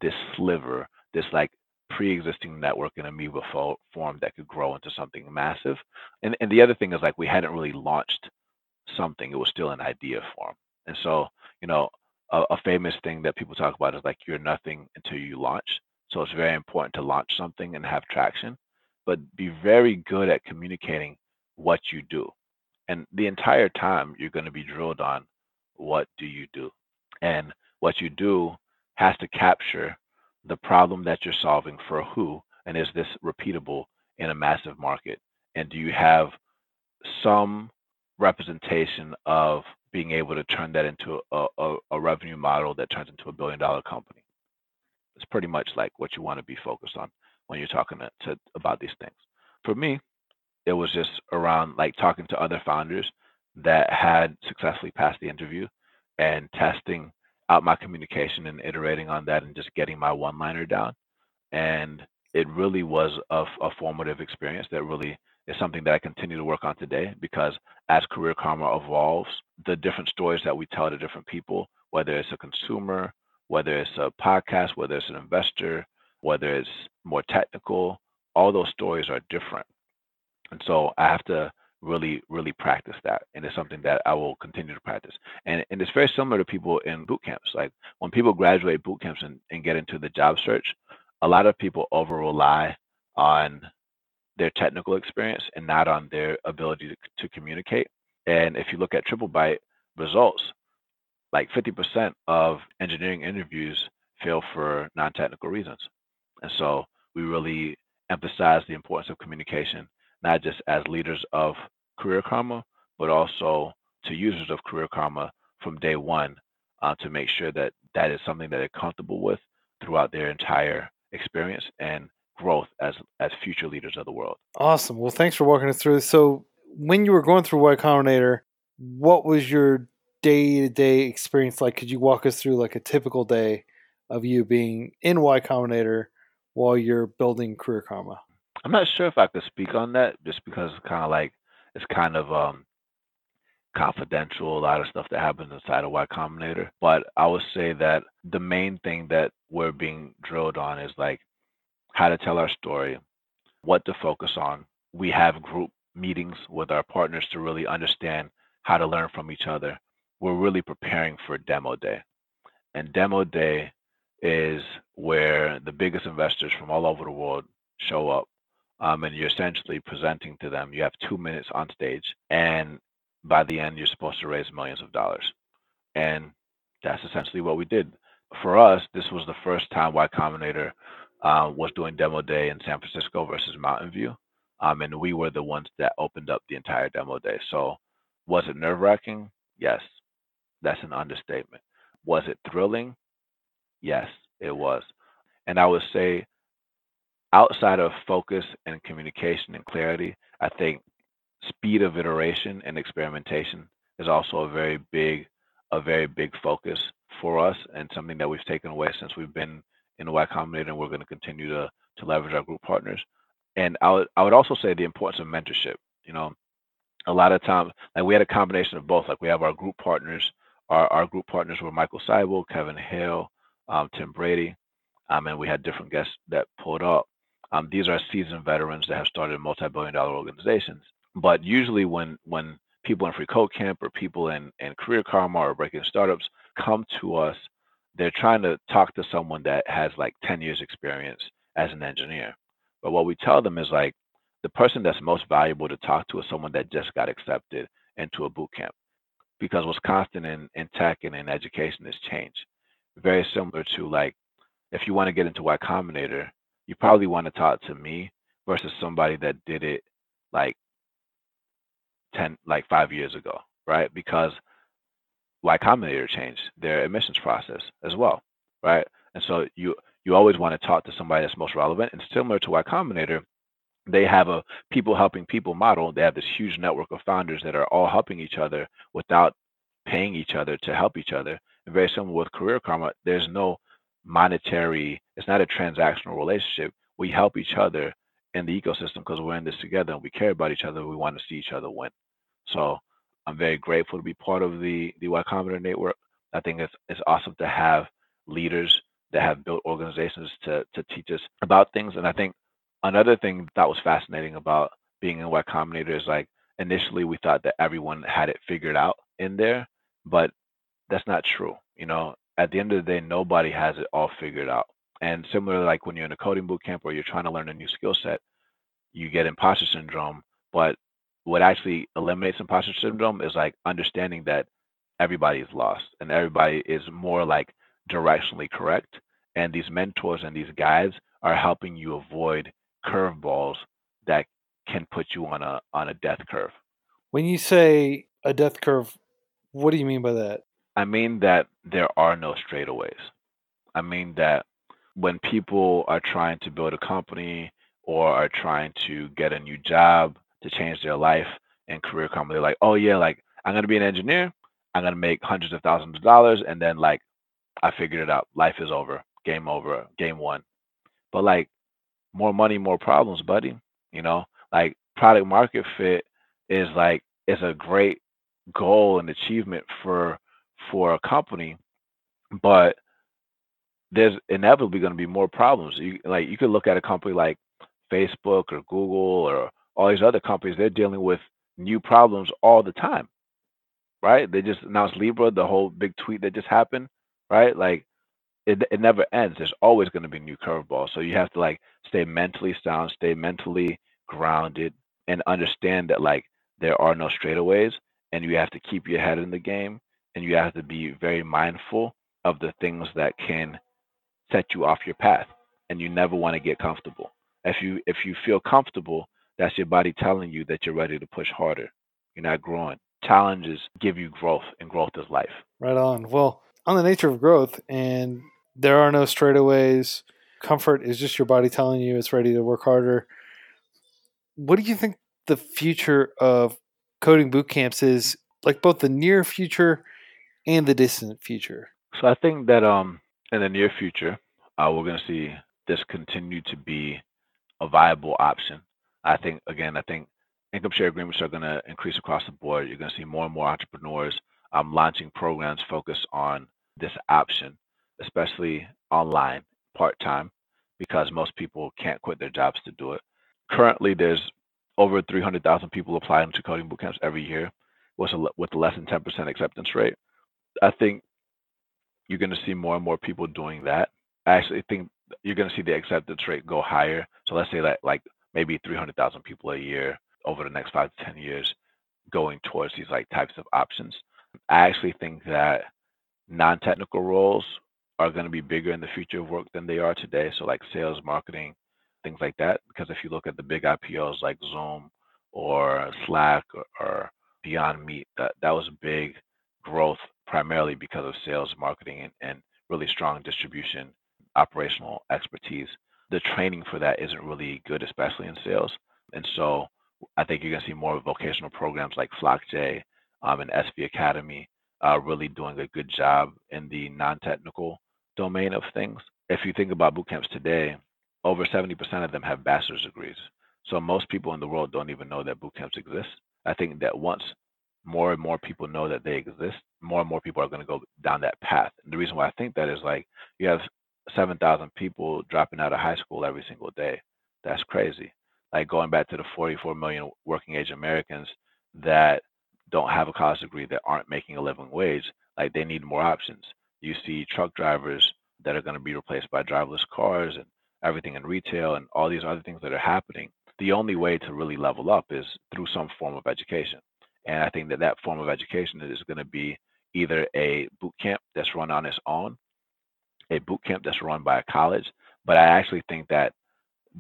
this sliver, this like pre-existing network in amoeba fo- form that could grow into something massive. And and the other thing is like we hadn't really launched something; it was still an idea form. And so, you know, a, a famous thing that people talk about is like you're nothing until you launch. So it's very important to launch something and have traction, but be very good at communicating what you do. And the entire time you're going to be drilled on what do you do? And what you do has to capture the problem that you're solving for who and is this repeatable in a massive market? And do you have some representation of being able to turn that into a, a, a revenue model that turns into a billion dollar company. It's pretty much like what you want to be focused on when you're talking to, to about these things. For me, it was just around like talking to other founders that had successfully passed the interview and testing out my communication and iterating on that and just getting my one liner down. And it really was a, a formative experience that really is something that I continue to work on today because as Career Karma evolves, the different stories that we tell to different people, whether it's a consumer, whether it's a podcast, whether it's an investor, whether it's more technical, all those stories are different. And so I have to really, really practice that. And it's something that I will continue to practice. And, and it's very similar to people in boot camps. Like when people graduate boot camps and, and get into the job search, a lot of people over rely on their technical experience and not on their ability to, to communicate. And if you look at TripleByte results, like 50% of engineering interviews fail for non-technical reasons. And so we really emphasize the importance of communication, not just as leaders of Career Karma, but also to users of Career Karma from day one uh, to make sure that that is something that they're comfortable with throughout their entire experience and growth as as future leaders of the world. Awesome. Well, thanks for walking us through. So, when you were going through Y Combinator, what was your day to day experience like? Could you walk us through like a typical day of you being in Y Combinator while you're building Career Karma? I'm not sure if I could speak on that just because it's kind of like it's kind of um confidential, a lot of stuff that happens inside of Y Combinator. But I would say that the main thing that we're being drilled on is like how to tell our story, what to focus on. We have group meetings with our partners to really understand how to learn from each other. We're really preparing for demo day. And demo day is where the biggest investors from all over the world show up. Um, and you're essentially presenting to them. You have two minutes on stage, and by the end, you're supposed to raise millions of dollars. And that's essentially what we did. For us, this was the first time Y Combinator uh, was doing demo day in San Francisco versus Mountain View. Um, and we were the ones that opened up the entire demo day. So, was it nerve wracking? Yes, that's an understatement. Was it thrilling? Yes, it was. And I would say, outside of focus and communication and clarity, I think speed of iteration and experimentation is also a very big a very big focus for us and something that we've taken away since we've been in Y Combinator and we're going to continue to to leverage our group partners. And I would I would also say the importance of mentorship. You know, a lot of times like we had a combination of both. Like we have our group partners. Our our group partners were Michael Seibel, Kevin Hale, um, Tim Brady, um, and we had different guests that pulled up. Um, these are seasoned veterans that have started multi-billion dollar organizations but usually when when people in free code camp or people in, in career karma or breaking startups come to us, they're trying to talk to someone that has like 10 years experience as an engineer. But what we tell them is like the person that's most valuable to talk to is someone that just got accepted into a boot camp. Because what's constant in, in tech and in education is change. Very similar to like if you want to get into Y Combinator, you probably want to talk to me versus somebody that did it like 10 like five years ago right? Because y combinator changed their admissions process as well right? And so you you always want to talk to somebody that's most relevant and similar to y combinator they have a people helping people model. They have this huge network of founders that are all helping each other without paying each other to help each other. And very similar with career karma there's no monetary it's not a transactional relationship we help each other in the ecosystem because we're in this together and we care about each other we want to see each other win so I'm very grateful to be part of the the Y Combinator network. I think it's it's awesome to have leaders that have built organizations to to teach us about things. And I think another thing that was fascinating about being in Y Combinator is like initially we thought that everyone had it figured out in there, but that's not true. You know, at the end of the day, nobody has it all figured out. And similar like when you're in a coding boot camp or you're trying to learn a new skill set, you get imposter syndrome, but what actually eliminates imposter syndrome is like understanding that everybody is lost and everybody is more like directionally correct. And these mentors and these guides are helping you avoid curveballs that can put you on a on a death curve. When you say a death curve, what do you mean by that? I mean that there are no straightaways. I mean that when people are trying to build a company or are trying to get a new job, to change their life and career company, They're like, oh yeah, like I'm gonna be an engineer. I'm gonna make hundreds of thousands of dollars, and then like I figured it out. Life is over. Game over. Game won. But like more money, more problems, buddy. You know, like product market fit is like is a great goal and achievement for for a company, but there's inevitably going to be more problems. You like you could look at a company like Facebook or Google or all these other companies, they're dealing with new problems all the time, right? They just announced Libra, the whole big tweet that just happened, right? Like it it never ends. There's always going to be new curveballs. So you have to like stay mentally sound, stay mentally grounded, and understand that like there are no straightaways, and you have to keep your head in the game, and you have to be very mindful of the things that can set you off your path, and you never want to get comfortable. If you if you feel comfortable, that's your body telling you that you're ready to push harder. You're not growing. Challenges give you growth, and growth is life. Right on. Well, on the nature of growth, and there are no straightaways. Comfort is just your body telling you it's ready to work harder. What do you think the future of coding boot camps is? Like both the near future and the distant future. So I think that um in the near future, uh, we're going to see this continue to be a viable option. I think again, I think income share agreements are going to increase across the board. You're going to see more and more entrepreneurs um, launching programs focused on this option, especially online, part time, because most people can't quit their jobs to do it. Currently, there's over 300,000 people applying to coding bootcamps every year with a, with less than 10% acceptance rate. I think you're going to see more and more people doing that. I actually think you're going to see the acceptance rate go higher. So let's say that like maybe 300,000 people a year over the next five to 10 years going towards these like types of options. I actually think that non-technical roles are going to be bigger in the future of work than they are today. So like sales, marketing, things like that. Because if you look at the big IPOs like Zoom or Slack or, or Beyond Meat, that, that was big growth primarily because of sales, marketing, and, and really strong distribution, operational expertise. The training for that isn't really good, especially in sales. And so I think you're going to see more vocational programs like Flockjay um, and SV Academy uh, really doing a good job in the non-technical domain of things. If you think about boot camps today, over 70% of them have bachelor's degrees. So most people in the world don't even know that boot camps exist. I think that once more and more people know that they exist, more and more people are going to go down that path. And the reason why I think that is like you have 7,000 people dropping out of high school every single day. That's crazy. Like going back to the 44 million working age Americans that don't have a college degree that aren't making a living wage, like they need more options. You see truck drivers that are going to be replaced by driverless cars and everything in retail and all these other things that are happening. The only way to really level up is through some form of education. And I think that that form of education is going to be either a boot camp that's run on its own, a boot camp that's run by a college. But I actually think that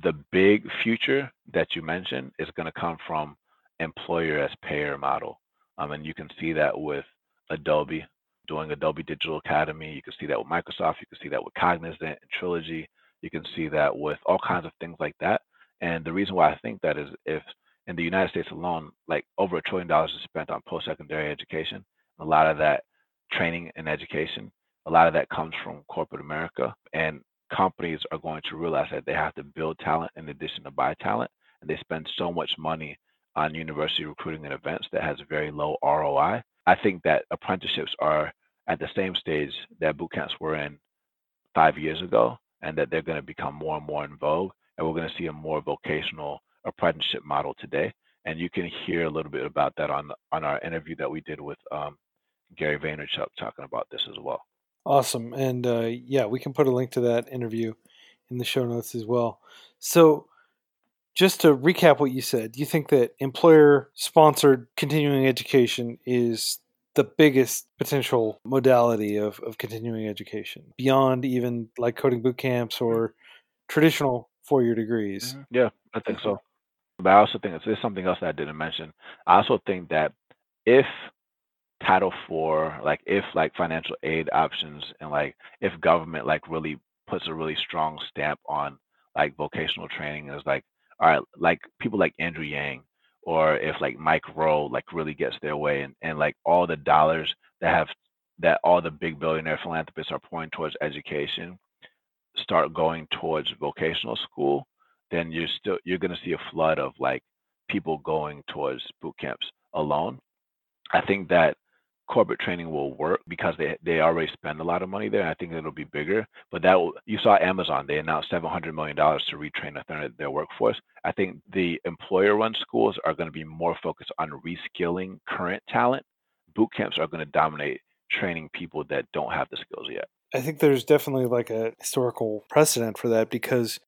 the big future that you mentioned is going to come from employer as payer model. Um, and you can see that with Adobe doing Adobe Digital Academy. You can see that with Microsoft. You can see that with Cognizant and Trilogy. You can see that with all kinds of things like that. And the reason why I think that is if in the United States alone, like over a trillion dollars is spent on post-secondary education. A lot of that training and education, a lot of that comes from corporate America. And companies are going to realize that they have to build talent in addition to buy talent. And they spend so much money on university recruiting and events that has very low ROI. I think that apprenticeships are at the same stage that boot camps were in five years ago, and that they're going to become more and more in vogue. And we're going to see a more vocational apprenticeship model today. And you can hear a little bit about that on on our interview that we did with um, Gary Vaynerchuk talking about this as well. Awesome, and uh, yeah, we can put a link to that interview in the show notes as well. So, just to recap what you said, you think that employer sponsored continuing education is the biggest potential modality of, of continuing education beyond even like coding boot camps or traditional four year degrees? Mm-hmm. Yeah, I think so. But I also think there's something else that I didn't mention. I also think that if Title IV, like if like financial aid options and like if government like really puts a really strong stamp on like vocational training is like all right, like people like Andrew Yang or if like Mike Rowe like really gets their way and, and like all the dollars that have that all the big billionaire philanthropists are pouring towards education start going towards vocational school, then you're still you're going to see a flood of like people going towards boot camps alone. I think that corporate training will work because they they already spend a lot of money there. I think it'll be bigger. But that will, you saw Amazon; they announced seven hundred million dollars to retrain a third of their workforce. I think the employer-run schools are going to be more focused on reskilling current talent. Boot camps are going to dominate training people that don't have the skills yet. I think there's definitely like a historical precedent for that because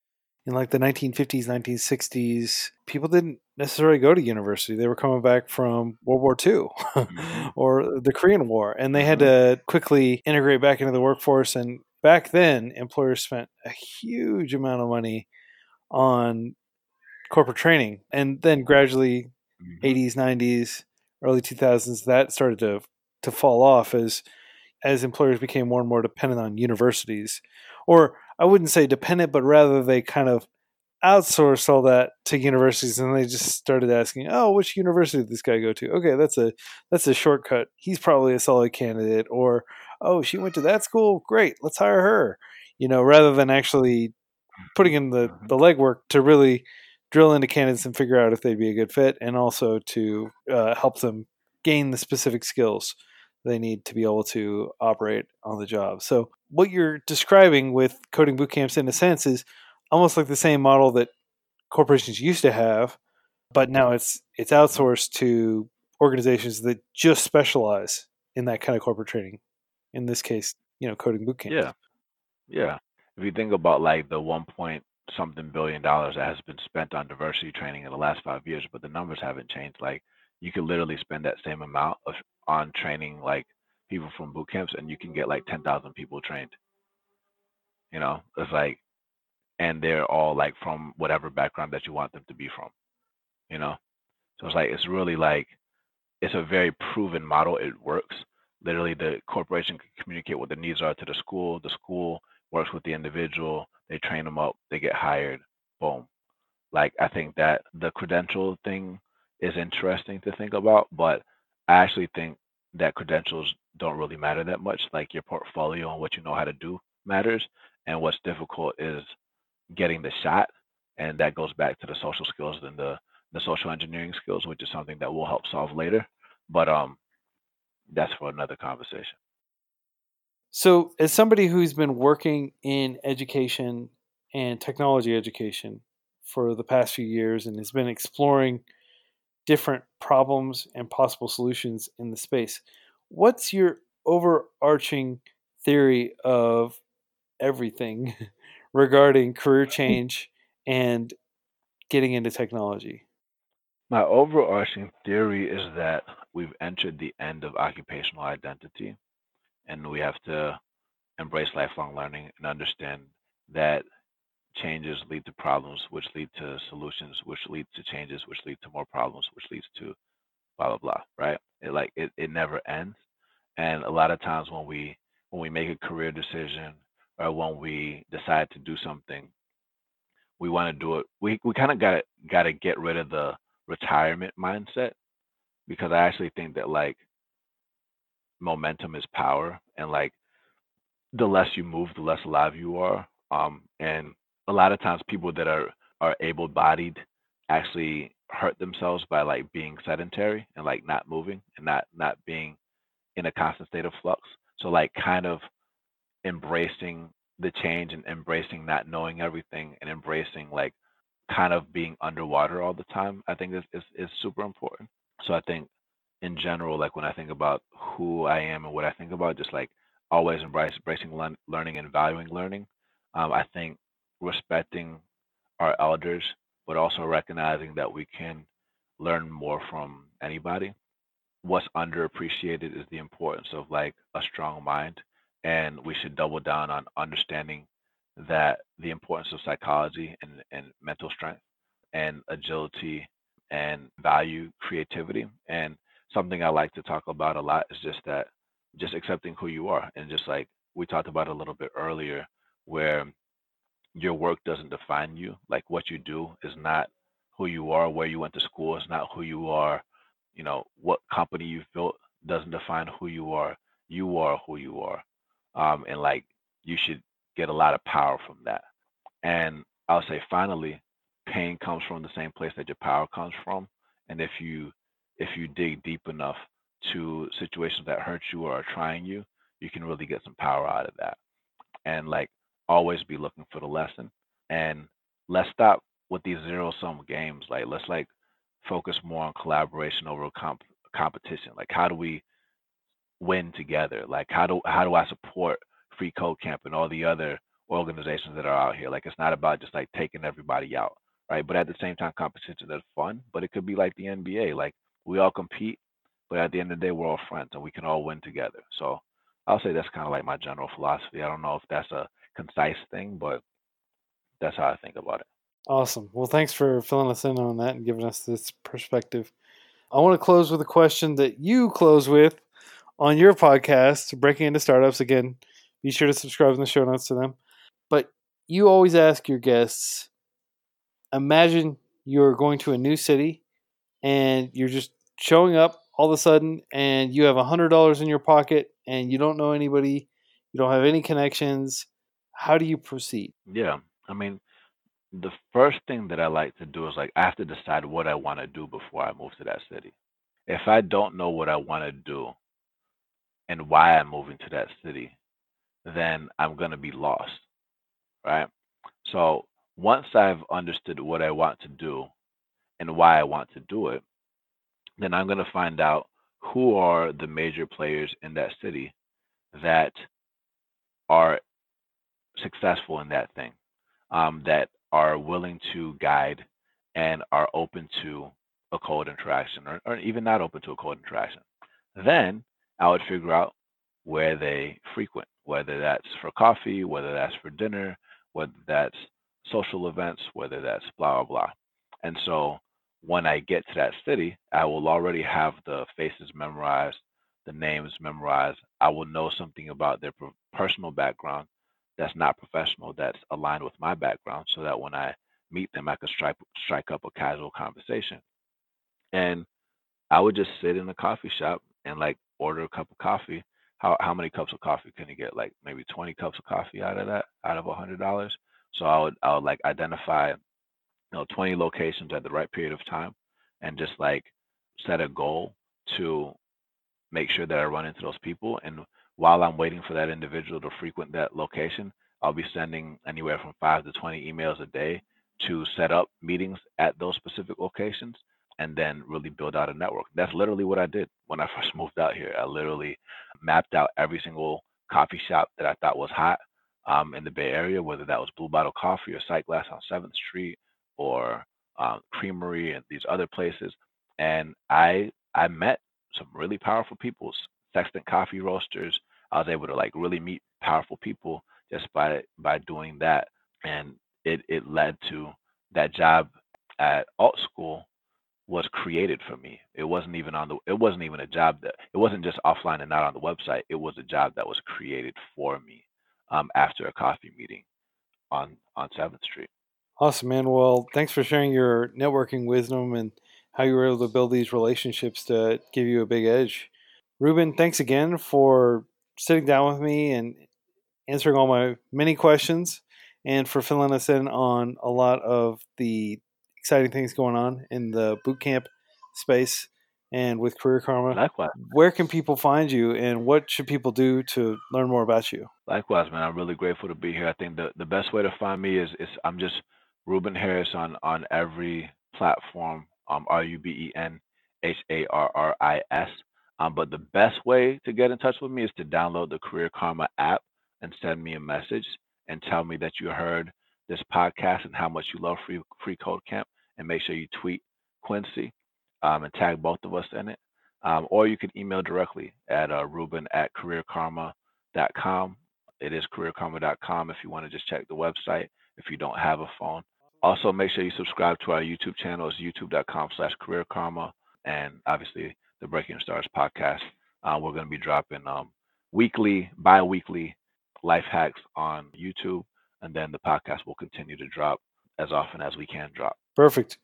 in like the 1950s, 1960s, people didn't necessarily go to university. They were coming back from World War II Mhm. or the Korean War, and they had Mhm. to quickly integrate back into the workforce. And back then, employers spent a huge amount of money on corporate training, and then gradually, Mhm. 80s, 90s, early 2000s, that started to to fall off as as employers became more and more dependent on universities, or I wouldn't say dependent, but rather they kind of outsourced all that to universities, and they just started asking, "Oh, which university did this guy go to? Okay, that's a that's a shortcut. He's probably a solid candidate." Or, "Oh, she went to that school. Great, let's hire her." You know, rather than actually putting in the the legwork to really drill into candidates and figure out if they'd be a good fit, and also to uh, help them gain the specific skills they need to be able to operate on the job. So, what you're describing with coding boot camps, in a sense, is almost like the same model that corporations used to have, but now it's it's outsourced to organizations that just specialize in that kind of corporate training. In this case, you know, coding boot camps. Yeah. Yeah. If you think about like the one point something billion dollars that has been spent on diversity training in the last five years, but the numbers haven't changed. Like you could literally spend that same amount of on training like people from boot camps and you can get like ten thousand people trained. You know? It's like and they're all like from whatever background that you want them to be from. You know? So it's like it's really like it's a very proven model. It works. Literally, the corporation can communicate what the needs are to the school. The school works with the individual. They train them up. They get hired. Boom. Like I think that the credential thing is interesting to think about, but I actually think that credentials don't really matter that much. Like your portfolio and what you know how to do matters, and what's difficult is getting the shot, and that goes back to the social skills and the the social engineering skills, which is something that we'll help solve later. But um, that's for another conversation. So, as somebody who's been working in education and technology education for the past few years and has been exploring different problems and possible solutions in the space, what's your overarching theory of everything regarding career mm. change and getting into technology? My overarching theory is that we've entered the end of occupational identity and we have to embrace lifelong learning and understand that changes lead to problems, which lead to solutions, which lead to changes, which lead to more problems, which leads to blah blah blah. Right? It like it, it never ends. And a lot of times when we when we make a career decision or when we decide to do something, we want to do it. We we kind of got got to get rid of the retirement mindset because I actually think that like momentum is power and like the less you move, the less alive you are. Um, and a lot of times people that are are able bodied actually hurt themselves by like being sedentary and like not moving and not not being in a constant state of flux. So like kind of embracing the change and embracing not knowing everything and embracing like kind of being underwater all the time, I think is is, is super important. So I think in general, like when I think about who I am and what I think about, just like always embrace embracing learn, learning and valuing learning. Um, I think respecting our elders, but also recognizing that we can learn more from anybody. What's underappreciated is the importance of like a strong mind, and we should double down on understanding that the importance of psychology and, and mental strength and agility and value creativity. And something I like to talk about a lot is just that just accepting who you are and just like we talked about a little bit earlier where your work doesn't define you like what you do is not who you are where you went to school is not who you are you know what company you've built doesn't define who you are you are who you are um, and like you should get a lot of power from that and i'll say finally pain comes from the same place that your power comes from and if you if you dig deep enough to situations that hurt you or are trying you, you can really get some power out of that. And like always be looking for the lesson. And let's stop with these zero sum games. Like let's like focus more on collaboration over comp- competition. Like how do we win together? Like how do how do I support Free Code Camp and all the other organizations that are out here. Like it's not about just like taking everybody out, right? But at the same time, competition is fun. But it could be like the NBA. Like we all compete, but at the end of the day, we're all friends and we can all win together. So I'll say that's kind of like my general philosophy. I don't know if that's a concise thing, but that's how I think about it. Awesome. Well, thanks for filling us in on that and giving us this perspective. I want to close with a question that you close with on your podcast, Breaking into Startups. Again, be sure to subscribe in the show notes to them. But you always ask your guests imagine you're going to a new city and you're just showing up all of a sudden and you have $100 in your pocket and you don't know anybody, you don't have any connections. How do you proceed? Yeah. I mean, the first thing that I like to do is like I have to decide what I want to do before I move to that city. If I don't know what I want to do and why I'm moving to that city, then I'm going to be lost. Right? So, once I've understood what I want to do and why I want to do it, then I'm going to find out who are the major players in that city that are successful in that thing, um, that are willing to guide and are open to a cold interaction or, or even not open to a cold interaction. Then I would figure out where they frequent, whether that's for coffee, whether that's for dinner, whether that's social events, whether that's blah, blah, blah. And so when I get to that city, I will already have the faces memorized, the names memorized. I will know something about their personal background that's not professional, that's aligned with my background, so that when I meet them, I could strike strike up a casual conversation. And I would just sit in a coffee shop and like order a cup of coffee. How how many cups of coffee can you get? Like maybe 20 cups of coffee out of that, out of a hundred dollars. So I would I would like identify, you know, 20 locations at the right period of time, and just like set a goal to make sure that I run into those people. And while I'm waiting for that individual to frequent that location, I'll be sending anywhere from five to 20 emails a day to set up meetings at those specific locations and then really build out a network. That's literally what I did when I first moved out here. I literally mapped out every single coffee shop that I thought was hot um, in the Bay Area, whether that was Blue Bottle Coffee or Sightglass on 7th Street or um, Creamery and these other places. And I I met some really powerful people, Sextant Coffee Roasters, I was able to like really meet powerful people just by by doing that, and it it led to that job at alt school was created for me. It wasn't even on the it wasn't even a job that it wasn't just offline and not on the website. It was a job that was created for me um, after a coffee meeting on on Seventh Street. Awesome, man. Well, thanks for sharing your networking wisdom and how you were able to build these relationships to give you a big edge. Ruben, thanks again for sitting down with me and answering all my many questions and for filling us in on a lot of the exciting things going on in the boot camp space and with Career Karma. Likewise. Where can people find you and what should people do to learn more about you? Likewise, man. I'm really grateful to be here. I think the, the best way to find me is, is I'm just Ruben Harris on, on every platform. Um, R U B E N H A R R I S. Um, but the best way to get in touch with me is to download the Career Karma app and send me a message and tell me that you heard this podcast and how much you love Free Free Code Camp. And make sure you tweet Quincy um, and tag both of us in it. Um, or you can email directly at uh, Ruben at careerkarma.com. It is careerkarma.com if you want to just check the website if you don't have a phone. Also, make sure you subscribe to our YouTube channel. It's youtube.com slash careerkarma. And obviously, the Breaking Stars podcast. Uh, we're going to be dropping um, weekly, bi weekly life hacks on YouTube. And then the podcast will continue to drop as often as we can drop. Perfect.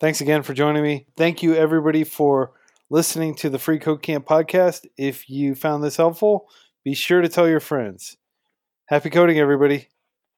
Thanks again for joining me. Thank you, everybody, for listening to the Free Code Camp podcast. If you found this helpful, be sure to tell your friends. Happy coding, everybody.